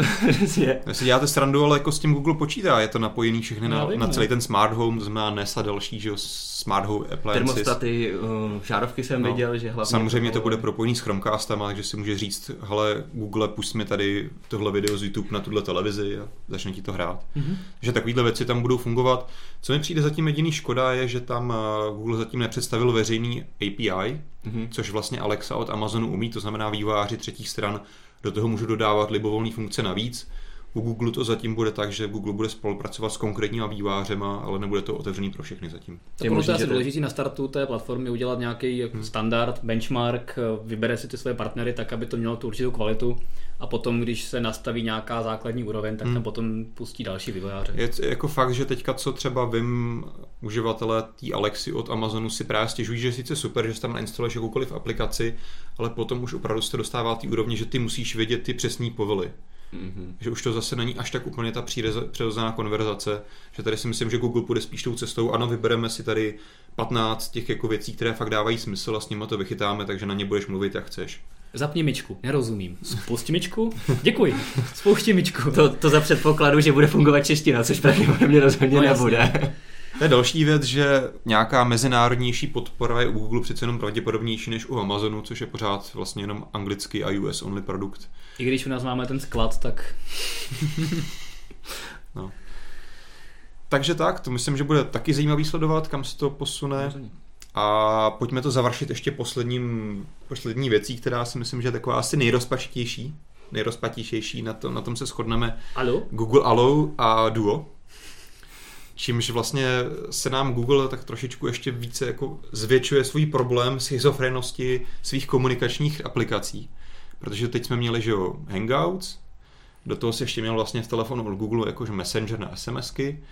Já si děláte srandu, ale jako s tím Google počítá, je to napojený všechny No, na, vím, na no. celý ten smart home, to znamená NES a další, že jo, smart home appliances. Termostaty, uh, žárovky jsem No. viděl, že hlavně... Samozřejmě to bude propojený s Chromecastama, takže si může říct, hele, Google, pust mi tady tohle video z YouTube na tuhle televizi a začne ti to hrát. Mhm. Že takovýhle věci tam budou fungovat. Co mi přijde zatím jediný škoda je, že tam eh, Google zatím nepředstavil veřejný API, Mhm. což vlastně Alexa od Amazonu umí, to znamená vývojáři třetích stran do toho můžou dodávat libovolné funkce navíc. U Google to zatím bude tak, že Google bude spolupracovat s konkrétníma vývářema, ale nebude to otevřený pro všechny zatím. Tak Je to možný, je asi že to- důležitý na startu té platformy udělat nějaký jako Hmm. standard, benchmark, vybere si ty své partnery tak, aby to mělo tu určitou kvalitu a potom, když se nastaví nějaká základní úroveň, tak Hmm. tam potom pustí další vývojáře. Je jako fakt, že teďka co třeba vím, uživatelé té Alexy od Amazonu si právě stěžují, že je sice super, že tam nainstaluješ jakoukoliv aplikaci, ale potom už opravdu se dostává té úrovni, že ty musíš vědět ty přesné povely. Mhm. Že už to zase není až tak úplně ta přirozená konverzace, že tady si myslím, že Google půjde spíš tou cestou, ano, vybereme si tady 15 těch jako věcí, které fakt dávají smysl a s nimi to vychytáme, takže na ně budeš mluvit, jak chceš. Zapni myčku, nerozumím. Spusti myčku? Děkuji. Spoušti myčku. To, to za předpokladu, že bude fungovat čeština, což pravděpodobně rozhodně No, jasně. To je další věc, že nějaká mezinárodnější podpora je u Google přece jenom pravděpodobnější než u Amazonu, což je pořád vlastně jenom anglický a US only produkt. I když u nás máme ten sklad, tak Takže tak, to myslím, že bude taky zajímavý sledovat, kam se to posune. A pojďme to završit ještě posledním, poslední věcí, která si myslím, že je taková asi nejrozpačitější, nejrozpatější, na, to, na tom se shodneme. alo? Google Allo a Duo. Čímž vlastně se nám Google tak trošičku ještě více jako zvětšuje svůj problém schizofrenosti svých komunikačních aplikací. Protože teď jsme měli, že jo, Hangouts, do toho se ještě měl vlastně v telefonu od Google jakože Messenger na SMSky.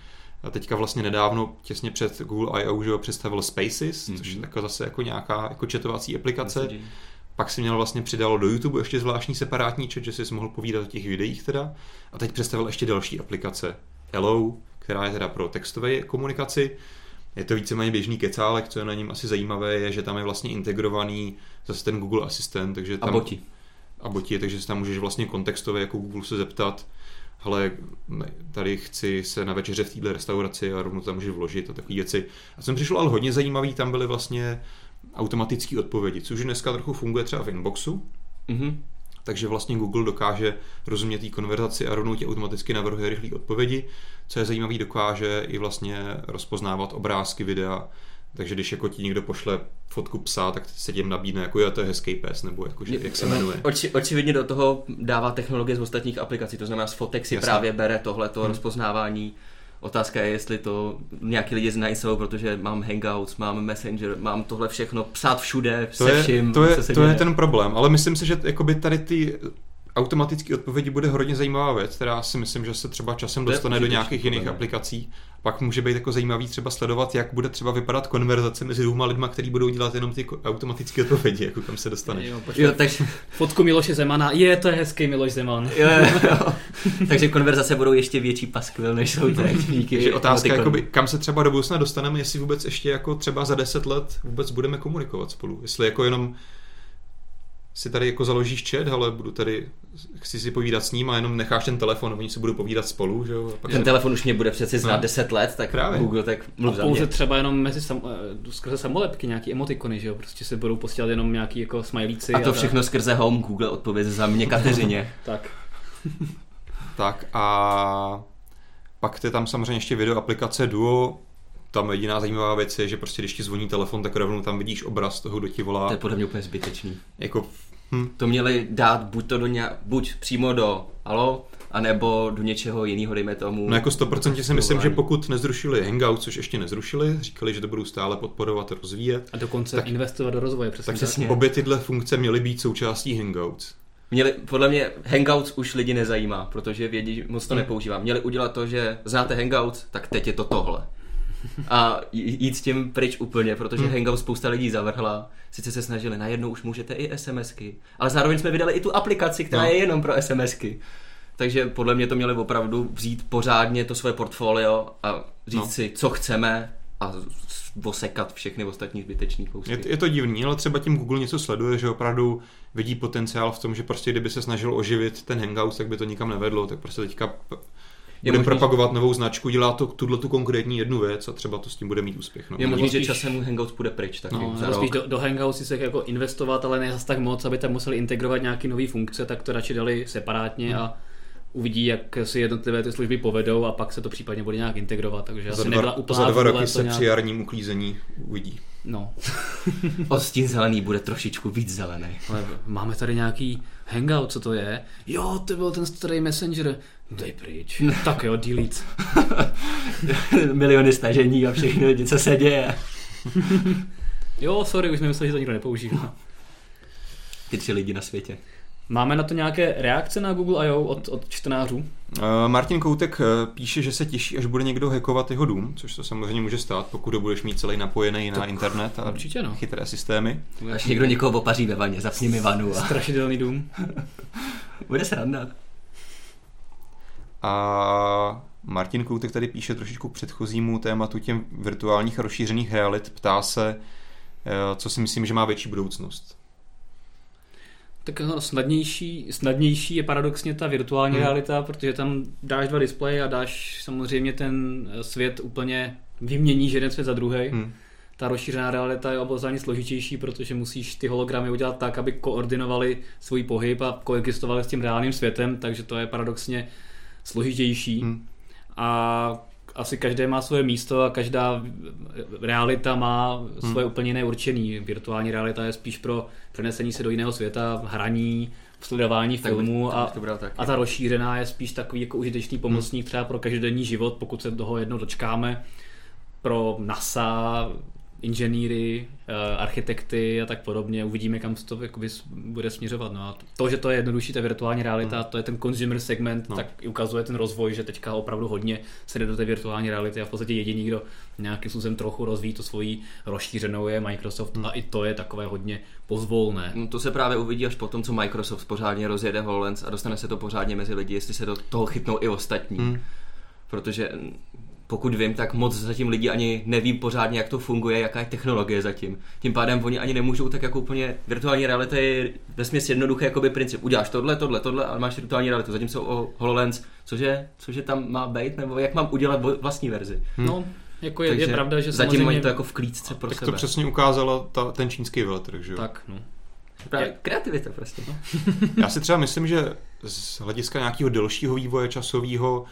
A teďka vlastně nedávno, těsně před Google I.O., že jo, představil Spaces, mm-hmm. což je taková zase jako nějaká jako četovací aplikace. Messaging. Pak si měl vlastně přidalo do YouTube ještě zvláštní separátní chat, že si mohl povídat o těch videích teda. A teď představil ještě další aplikace. Hello, která je teda pro textové komunikaci. Je to víceméně běžný kecálek, co je na něm asi zajímavé, je, že tam je vlastně integrovaný zase ten Google Asistent, takže tam, A boti. a boti, takže si tam můžeš vlastně kontextově jako Google se zeptat, hele, tady chci se na večeře v této restauraci a rovnou tam můžeš vložit a takové věci. A mi přišlo ale hodně zajímavý, tam byly vlastně automatické odpovědi, což dneska trochu funguje třeba v Inboxu, Mhm. Takže vlastně Google dokáže rozumět té konverzaci a rovnou ti automaticky navrhuje rychlé odpovědi. Co je zajímavý, dokáže i vlastně rozpoznávat obrázky, videa, takže když jako ti někdo pošle fotku psa, tak se tím nabídne, jako je to je hezký pes, nebo jako, že, jak se jmenuje. Oči, očividně do toho dává technologie z ostatních aplikací, to znamená z fotek si Jasně. právě bere tohleto Hmm. rozpoznávání. Otázka je, jestli to nějaký lidi znajsou, protože mám Hangouts, mám Messenger, mám tohle všechno psát všude, To se je, vším, to je, se to je ten problém, ale myslím si, že jakoby tady ty automatické odpovědi bude hodně zajímavá věc, která si myslím, že se třeba časem dostane do nějakých jiných mě. aplikací. Pak může být jako zajímavý třeba sledovat, jak bude třeba vypadat konverzace mezi dvěma lidma, kteří budou dělat jenom ty automatické odpovědi, jako kam se dostaneš. Jo, počkej, Jo, takže, Fotku Miloše Zemana, je, to je hezký Miloš Zeman. jo, jo. takže konverzace budou ještě větší paskvil, než jsou teď díky Takže otázka, jakoby, kam se třeba do budoucna dostaneme, jestli vůbec ještě jako třeba za 10 let vůbec budeme komunikovat spolu. Jestli jako jenom si tady jako založíš chat, ale budu tady, chci si povídat s ním a jenom necháš ten telefon a oni si budou povídat spolu, že jo? A pak Ten se- telefon už mě bude přeci znát No. 10 let, tak Právě. Google tak A mluv za pouze mě. třeba jenom mezi sam, eh, skrze samolepky, nějaký emotikony, že jo, prostě se budou posílat jenom nějaký jako smajlíci. A to tak. všechno skrze Home Google odpověď za mě Kateřině. Tak. Tak a pak je tam samozřejmě ještě video aplikace Duo. Tam jediná zajímavá věc je, že prostě když ti zvoní telefon, tak rovnou tam vidíš obraz toho, kdo ti To je volá. podle mě úplně zbytečný. Jako, hm, To měli dát buď to do nějak, buď přímo do Alo, anebo do něčeho jiného, dejme tomu. no jako 100% si myslím, že pokud nezrušili Hangout, což ještě nezrušili, říkali, že to budou stále podporovat a rozvíjet, A dokonce Tak- investovat do rozvoje, přesně tak přesně. obě tyhle funkce měly být součástí Hangouts. Měli, podle mě Hangouts už lidi nezajímá, protože vědí, že moc to Hmm. nepoužívá. Měli udělat to, že znáte Hangouts, tak teď je to tohle. A jít s tím pryč úplně, protože Hmm. Hangout spousta lidí zavrhla. Sice se snažili, najednou už můžete i SMSky, ale zároveň jsme vydali i tu aplikaci, která No. je jenom pro SMSky. Takže podle mě to měli opravdu vzít pořádně to svoje portfolio a říct No. si, co chceme a s- osekat všechny ostatní zbytečné kousky. Je, je to divný, ale třeba tím Google něco sleduje, že opravdu vidí potenciál v tom, že prostě kdyby se snažil oživit ten Hangout, tak by to nikam nevedlo, tak prostě teďka bude možný, propagovat novou značku, dělá to tuhle tu konkrétní jednu věc a třeba to s tím bude mít úspěch. No. Je možný, že časem Hangouts půjde pryč taky No, za spíš rok. do, do Hangouts si se jako investovat, ale ne zas tak moc, aby tam museli integrovat nějaké nové funkce, tak to radši dali separátně a uvidí, jak si jednotlivé ty služby povedou a pak se to případně bude nějak integrovat, takže za asi dva, nebyla úplná za dva roky se nějak... při jarním uklízení uvidí. No, Odstín zelený bude trošičku víc zelený. ale máme tady nějaký Hangout, co to je? Jo, to byl ten starý messenger. Dej pryč. tak jo, delete. Miliony stažení a všechno, co se děje. Jo, sorry, už jsme mysleli, že to nikdo nepoužívá. Ty tři lidi na světě. Máme na to nějaké reakce na Google I.O. od, od čtenářů? Uh, Martin Koutek uh, píše, že se těší, až bude někdo hackovat jeho dům, což to samozřejmě může stát, pokud ho budeš mít celý napojený na internet a určitě no. chytré systémy. Až někdo někoho opaří ve vaně, zapni mi vanu a Strašidelný dům. bude sranda. A Martin Koutek tady píše trošičku k předchozímu tématu těm virtuálních a rozšířených realit. Ptá se, eh, co si myslím, že má větší budoucnost. Tak no, snadnější, snadnější je paradoxně ta virtuální Hmm. hmm. realita, protože tam dáš dva displeje a dáš samozřejmě ten eh, svět úplně vyměníš jeden svět za druhý. Hmm. Hm. Ta rozšířená realita je obozřádně složitější, protože musíš ty hologramy udělat tak, aby koordinovali svůj pohyb a koexistovali s tím reálným světem, takže to je paradoxně složitější. Hm. A asi každé má svoje místo a každá realita má svoje úplně jiné určení. Virtuální realita je spíš pro přenesení se do jiného světa, hraní, sledování Tak bych- filmů tak a, bych bral taky. a ta rozšířená je spíš takový jako užitečný pomocník třeba pro každodenní život, pokud se toho jednou dočkáme, pro NASA, inženýry, eh, architekty a tak podobně. Uvidíme, kam to jakoby bude směřovat. No a to, že to je jednodušší, ta virtuální realita, to je ten consumer segment, No. no. tak ukazuje ten rozvoj, že teďka opravdu hodně se jde do té virtuální reality a v podstatě jediný, kdo nějakým způsobem trochu rozvíjí to svoji rozšířenou je Microsoft a i to je takové hodně pozvolné. No to se právě uvidí až potom, co Microsoft pořádně rozjede HoloLens a dostane se to pořádně mezi lidi, jestli se do toho chytnou i ostatní. Hm. Protože pokud vím, tak moc zatím lidi ani neví pořádně, jak to funguje, jaká je technologie zatím. Tím pádem oni ani nemůžou tak jako úplně, virtuální realita je ve směs jednoduchý jakoby princip. Uděláš tohle, tohle, tohle, ale máš virtuální realitu. Zatímco o HoloLens, cože, cože tam má být, nebo jak mám udělat vlastní verzi. No, jako je, je pravda, že zatím samozřejmě... mají to jako v klíčce pro Tak sebe. to přesně ukázalo ta, ten čínský veletrh, že jo? Tak, no. Právě kreativita prostě. Já si třeba myslím, že z hlediska nějakého delšího vývoje časového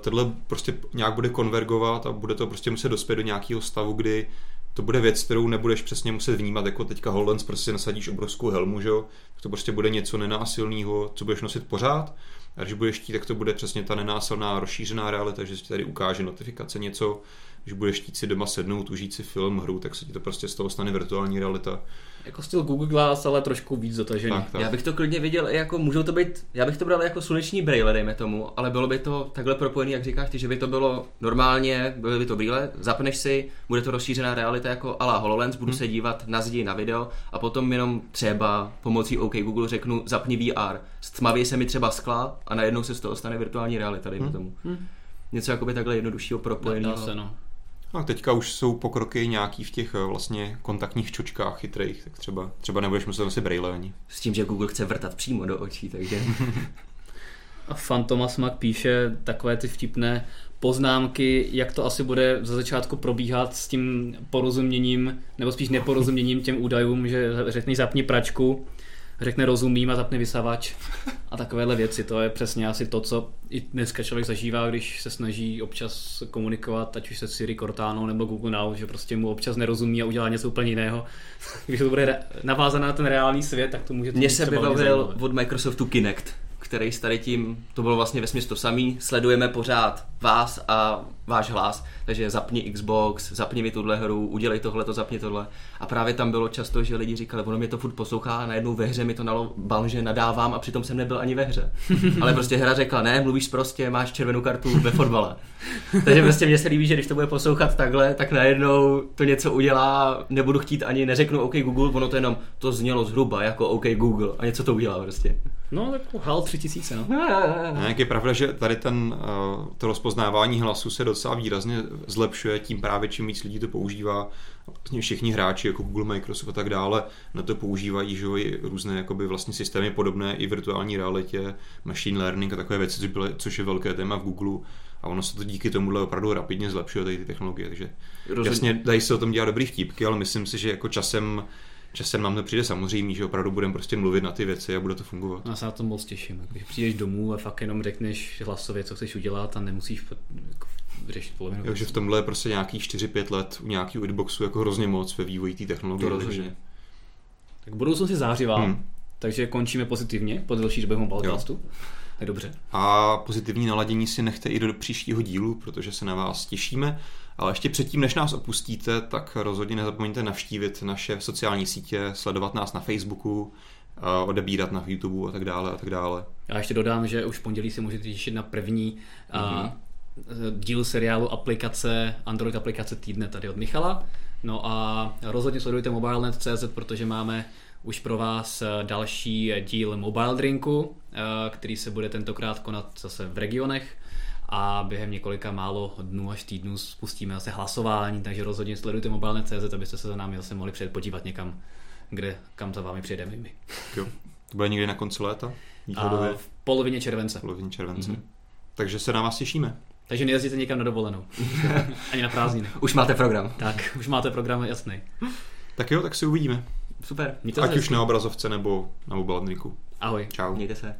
tohle prostě nějak bude konvergovat a bude to prostě muset dospět do nějakého stavu, kdy to bude věc, kterou nebudeš přesně muset vnímat, jako teďka HoloLens prostě nasadíš obrovskou helmu, že jo? To prostě bude něco nenásilného, co budeš nosit pořád. A když budeš chtít, tak to bude přesně ta nenásilná rozšířená realita, že si tady ukáže notifikace něco, když budeš chtít si doma sednout, užít si film, hru, tak se ti to prostě z toho stane virtuální realita. Jako styl Google Glass, ale trošku víc dotažený. Tak, tak. Já bych to klidně viděl jako, můžou to být, já bych to bral jako sluneční brýle, dejme tomu, ale bylo by to takhle propojený, jak říkáš ty, že by to bylo normálně, byly by to brýle, zapneš si, bude to rozšířená realita jako ala HoloLens, budu hmm. se dívat na zdi na video a potom jenom třeba pomocí OK Google řeknu zapni VR, stmaví se mi třeba skla a najednou se z toho stane virtuální realita, dejme Hmm. tomu. Hmm. Něco jakoby takhle jednoduššího Dá propojeného. se, no. A teďka už jsou pokroky nějaký v těch eh, vlastně kontaktních čočkách chytrých, tak třeba, třeba nebudeš muset nosit brýle ani. S tím, že Google chce vrtat přímo do očí, takže A Fantomas Mac píše takové ty vtipné poznámky, jak to asi bude za začátku probíhat s tím porozuměním, nebo spíš neporozuměním těm údajům, že řekne zapni pračku, řekne rozumím a zapne vysavač a takovéhle věci. To je přesně asi to, co i dneska člověk zažívá, když se snaží občas komunikovat, ať už se Siri Cortana nebo Google Now, že prostě mu občas nerozumí a udělá něco úplně jiného. Když to bude navázané na ten reálný svět, tak to může Mně se vybavil od Microsoftu Kinect, který s tady tím, to bylo vlastně ve to samý, sledujeme pořád vás a váš hlas, takže zapni Xbox, zapni mi tuhle hru, udělej tohle, to zapni tohle. A právě tam bylo často, že lidi říkali, ono mě to furt poslouchá a najednou ve hře mi to nalo bal, že nadávám a přitom jsem nebyl ani ve hře. Ale prostě hra řekla, ne, mluvíš prostě, máš červenou kartu ve fotbale. takže prostě mně se líbí, že když to bude poslouchat takhle, tak najednou to něco udělá, nebudu chtít ani, neřeknu OK Google, ono to jenom, to znělo zhruba jako OK Google a něco to udělá prostě. No, tak HAL 3000, no. A jak je pravda, že tady ten, eh, to rozpoznávání hlasu se docela výrazně zlepšuje, tím právě čím víc lidí to používá. Vlastně všichni hráči, jako Google, Microsoft a tak dále, na to používají že jo, i různé jakoby vlastně systémy podobné i virtuální realitě, machine learning a takové věci, což, byly, což je velké téma v Google. A ono se to díky tomuhle opravdu rapidně zlepšuje, tady ty technologie. Takže Rozhodně. jasně dají se o tom dělat dobrý vtípky, ale myslím si, že jako časem časem nám to přijde samozřejmě, že opravdu budeme prostě mluvit na ty věci a bude to fungovat. Já se na to moc těším. Když přijdeš domů a fakt jenom řekneš hlasově, co chceš udělat a nemusíš p- jako řešit polovinu. Jo, že v tomhle je prostě nějakých 4-5 let u nějakého Xboxu jako hrozně moc ve vývoji té technologie. To takže- rozhodně. Tak budoucnost je zářivá, Hmm. takže končíme pozitivně po delší době podcastu. Tak dobře. A pozitivní naladění si nechte i do příštího dílu, protože se na vás těšíme. Ale ještě předtím, než nás opustíte, tak rozhodně nezapomeňte navštívit naše sociální sítě, sledovat nás na Facebooku, a odebírat na YouTube a tak dále a tak dále. Já ještě dodám, že už v pondělí si můžete těšit na první mm-hmm. Díl seriálu aplikace, Android aplikace týdne tady od Michala. No a rozhodně sledujte mobilenet.cz, protože máme už pro vás eh, další díl Mobile Drinku, eh, který se bude tentokrát konat zase v regionech a během několika málo dnů až týdnů spustíme zase hlasování, takže rozhodně sledujte mobilenet.cz, abyste se za námi zase mohli přijet podívat někam, kde, kam za vámi přijedeme my. Jo. To bude někdy na konci léta, A v polovině července. v polovině července. Mhm. Takže se na vás těšíme. Takže nejezdíte někam na dovolenou. Ani na prázdniny. Už máte program. Tak, už máte program jasný. Tak jo, tak se uvidíme. Super. Mějte se Ať už hezky. na obrazovce nebo na mobilniku. Ahoj. Čau. Mějte se.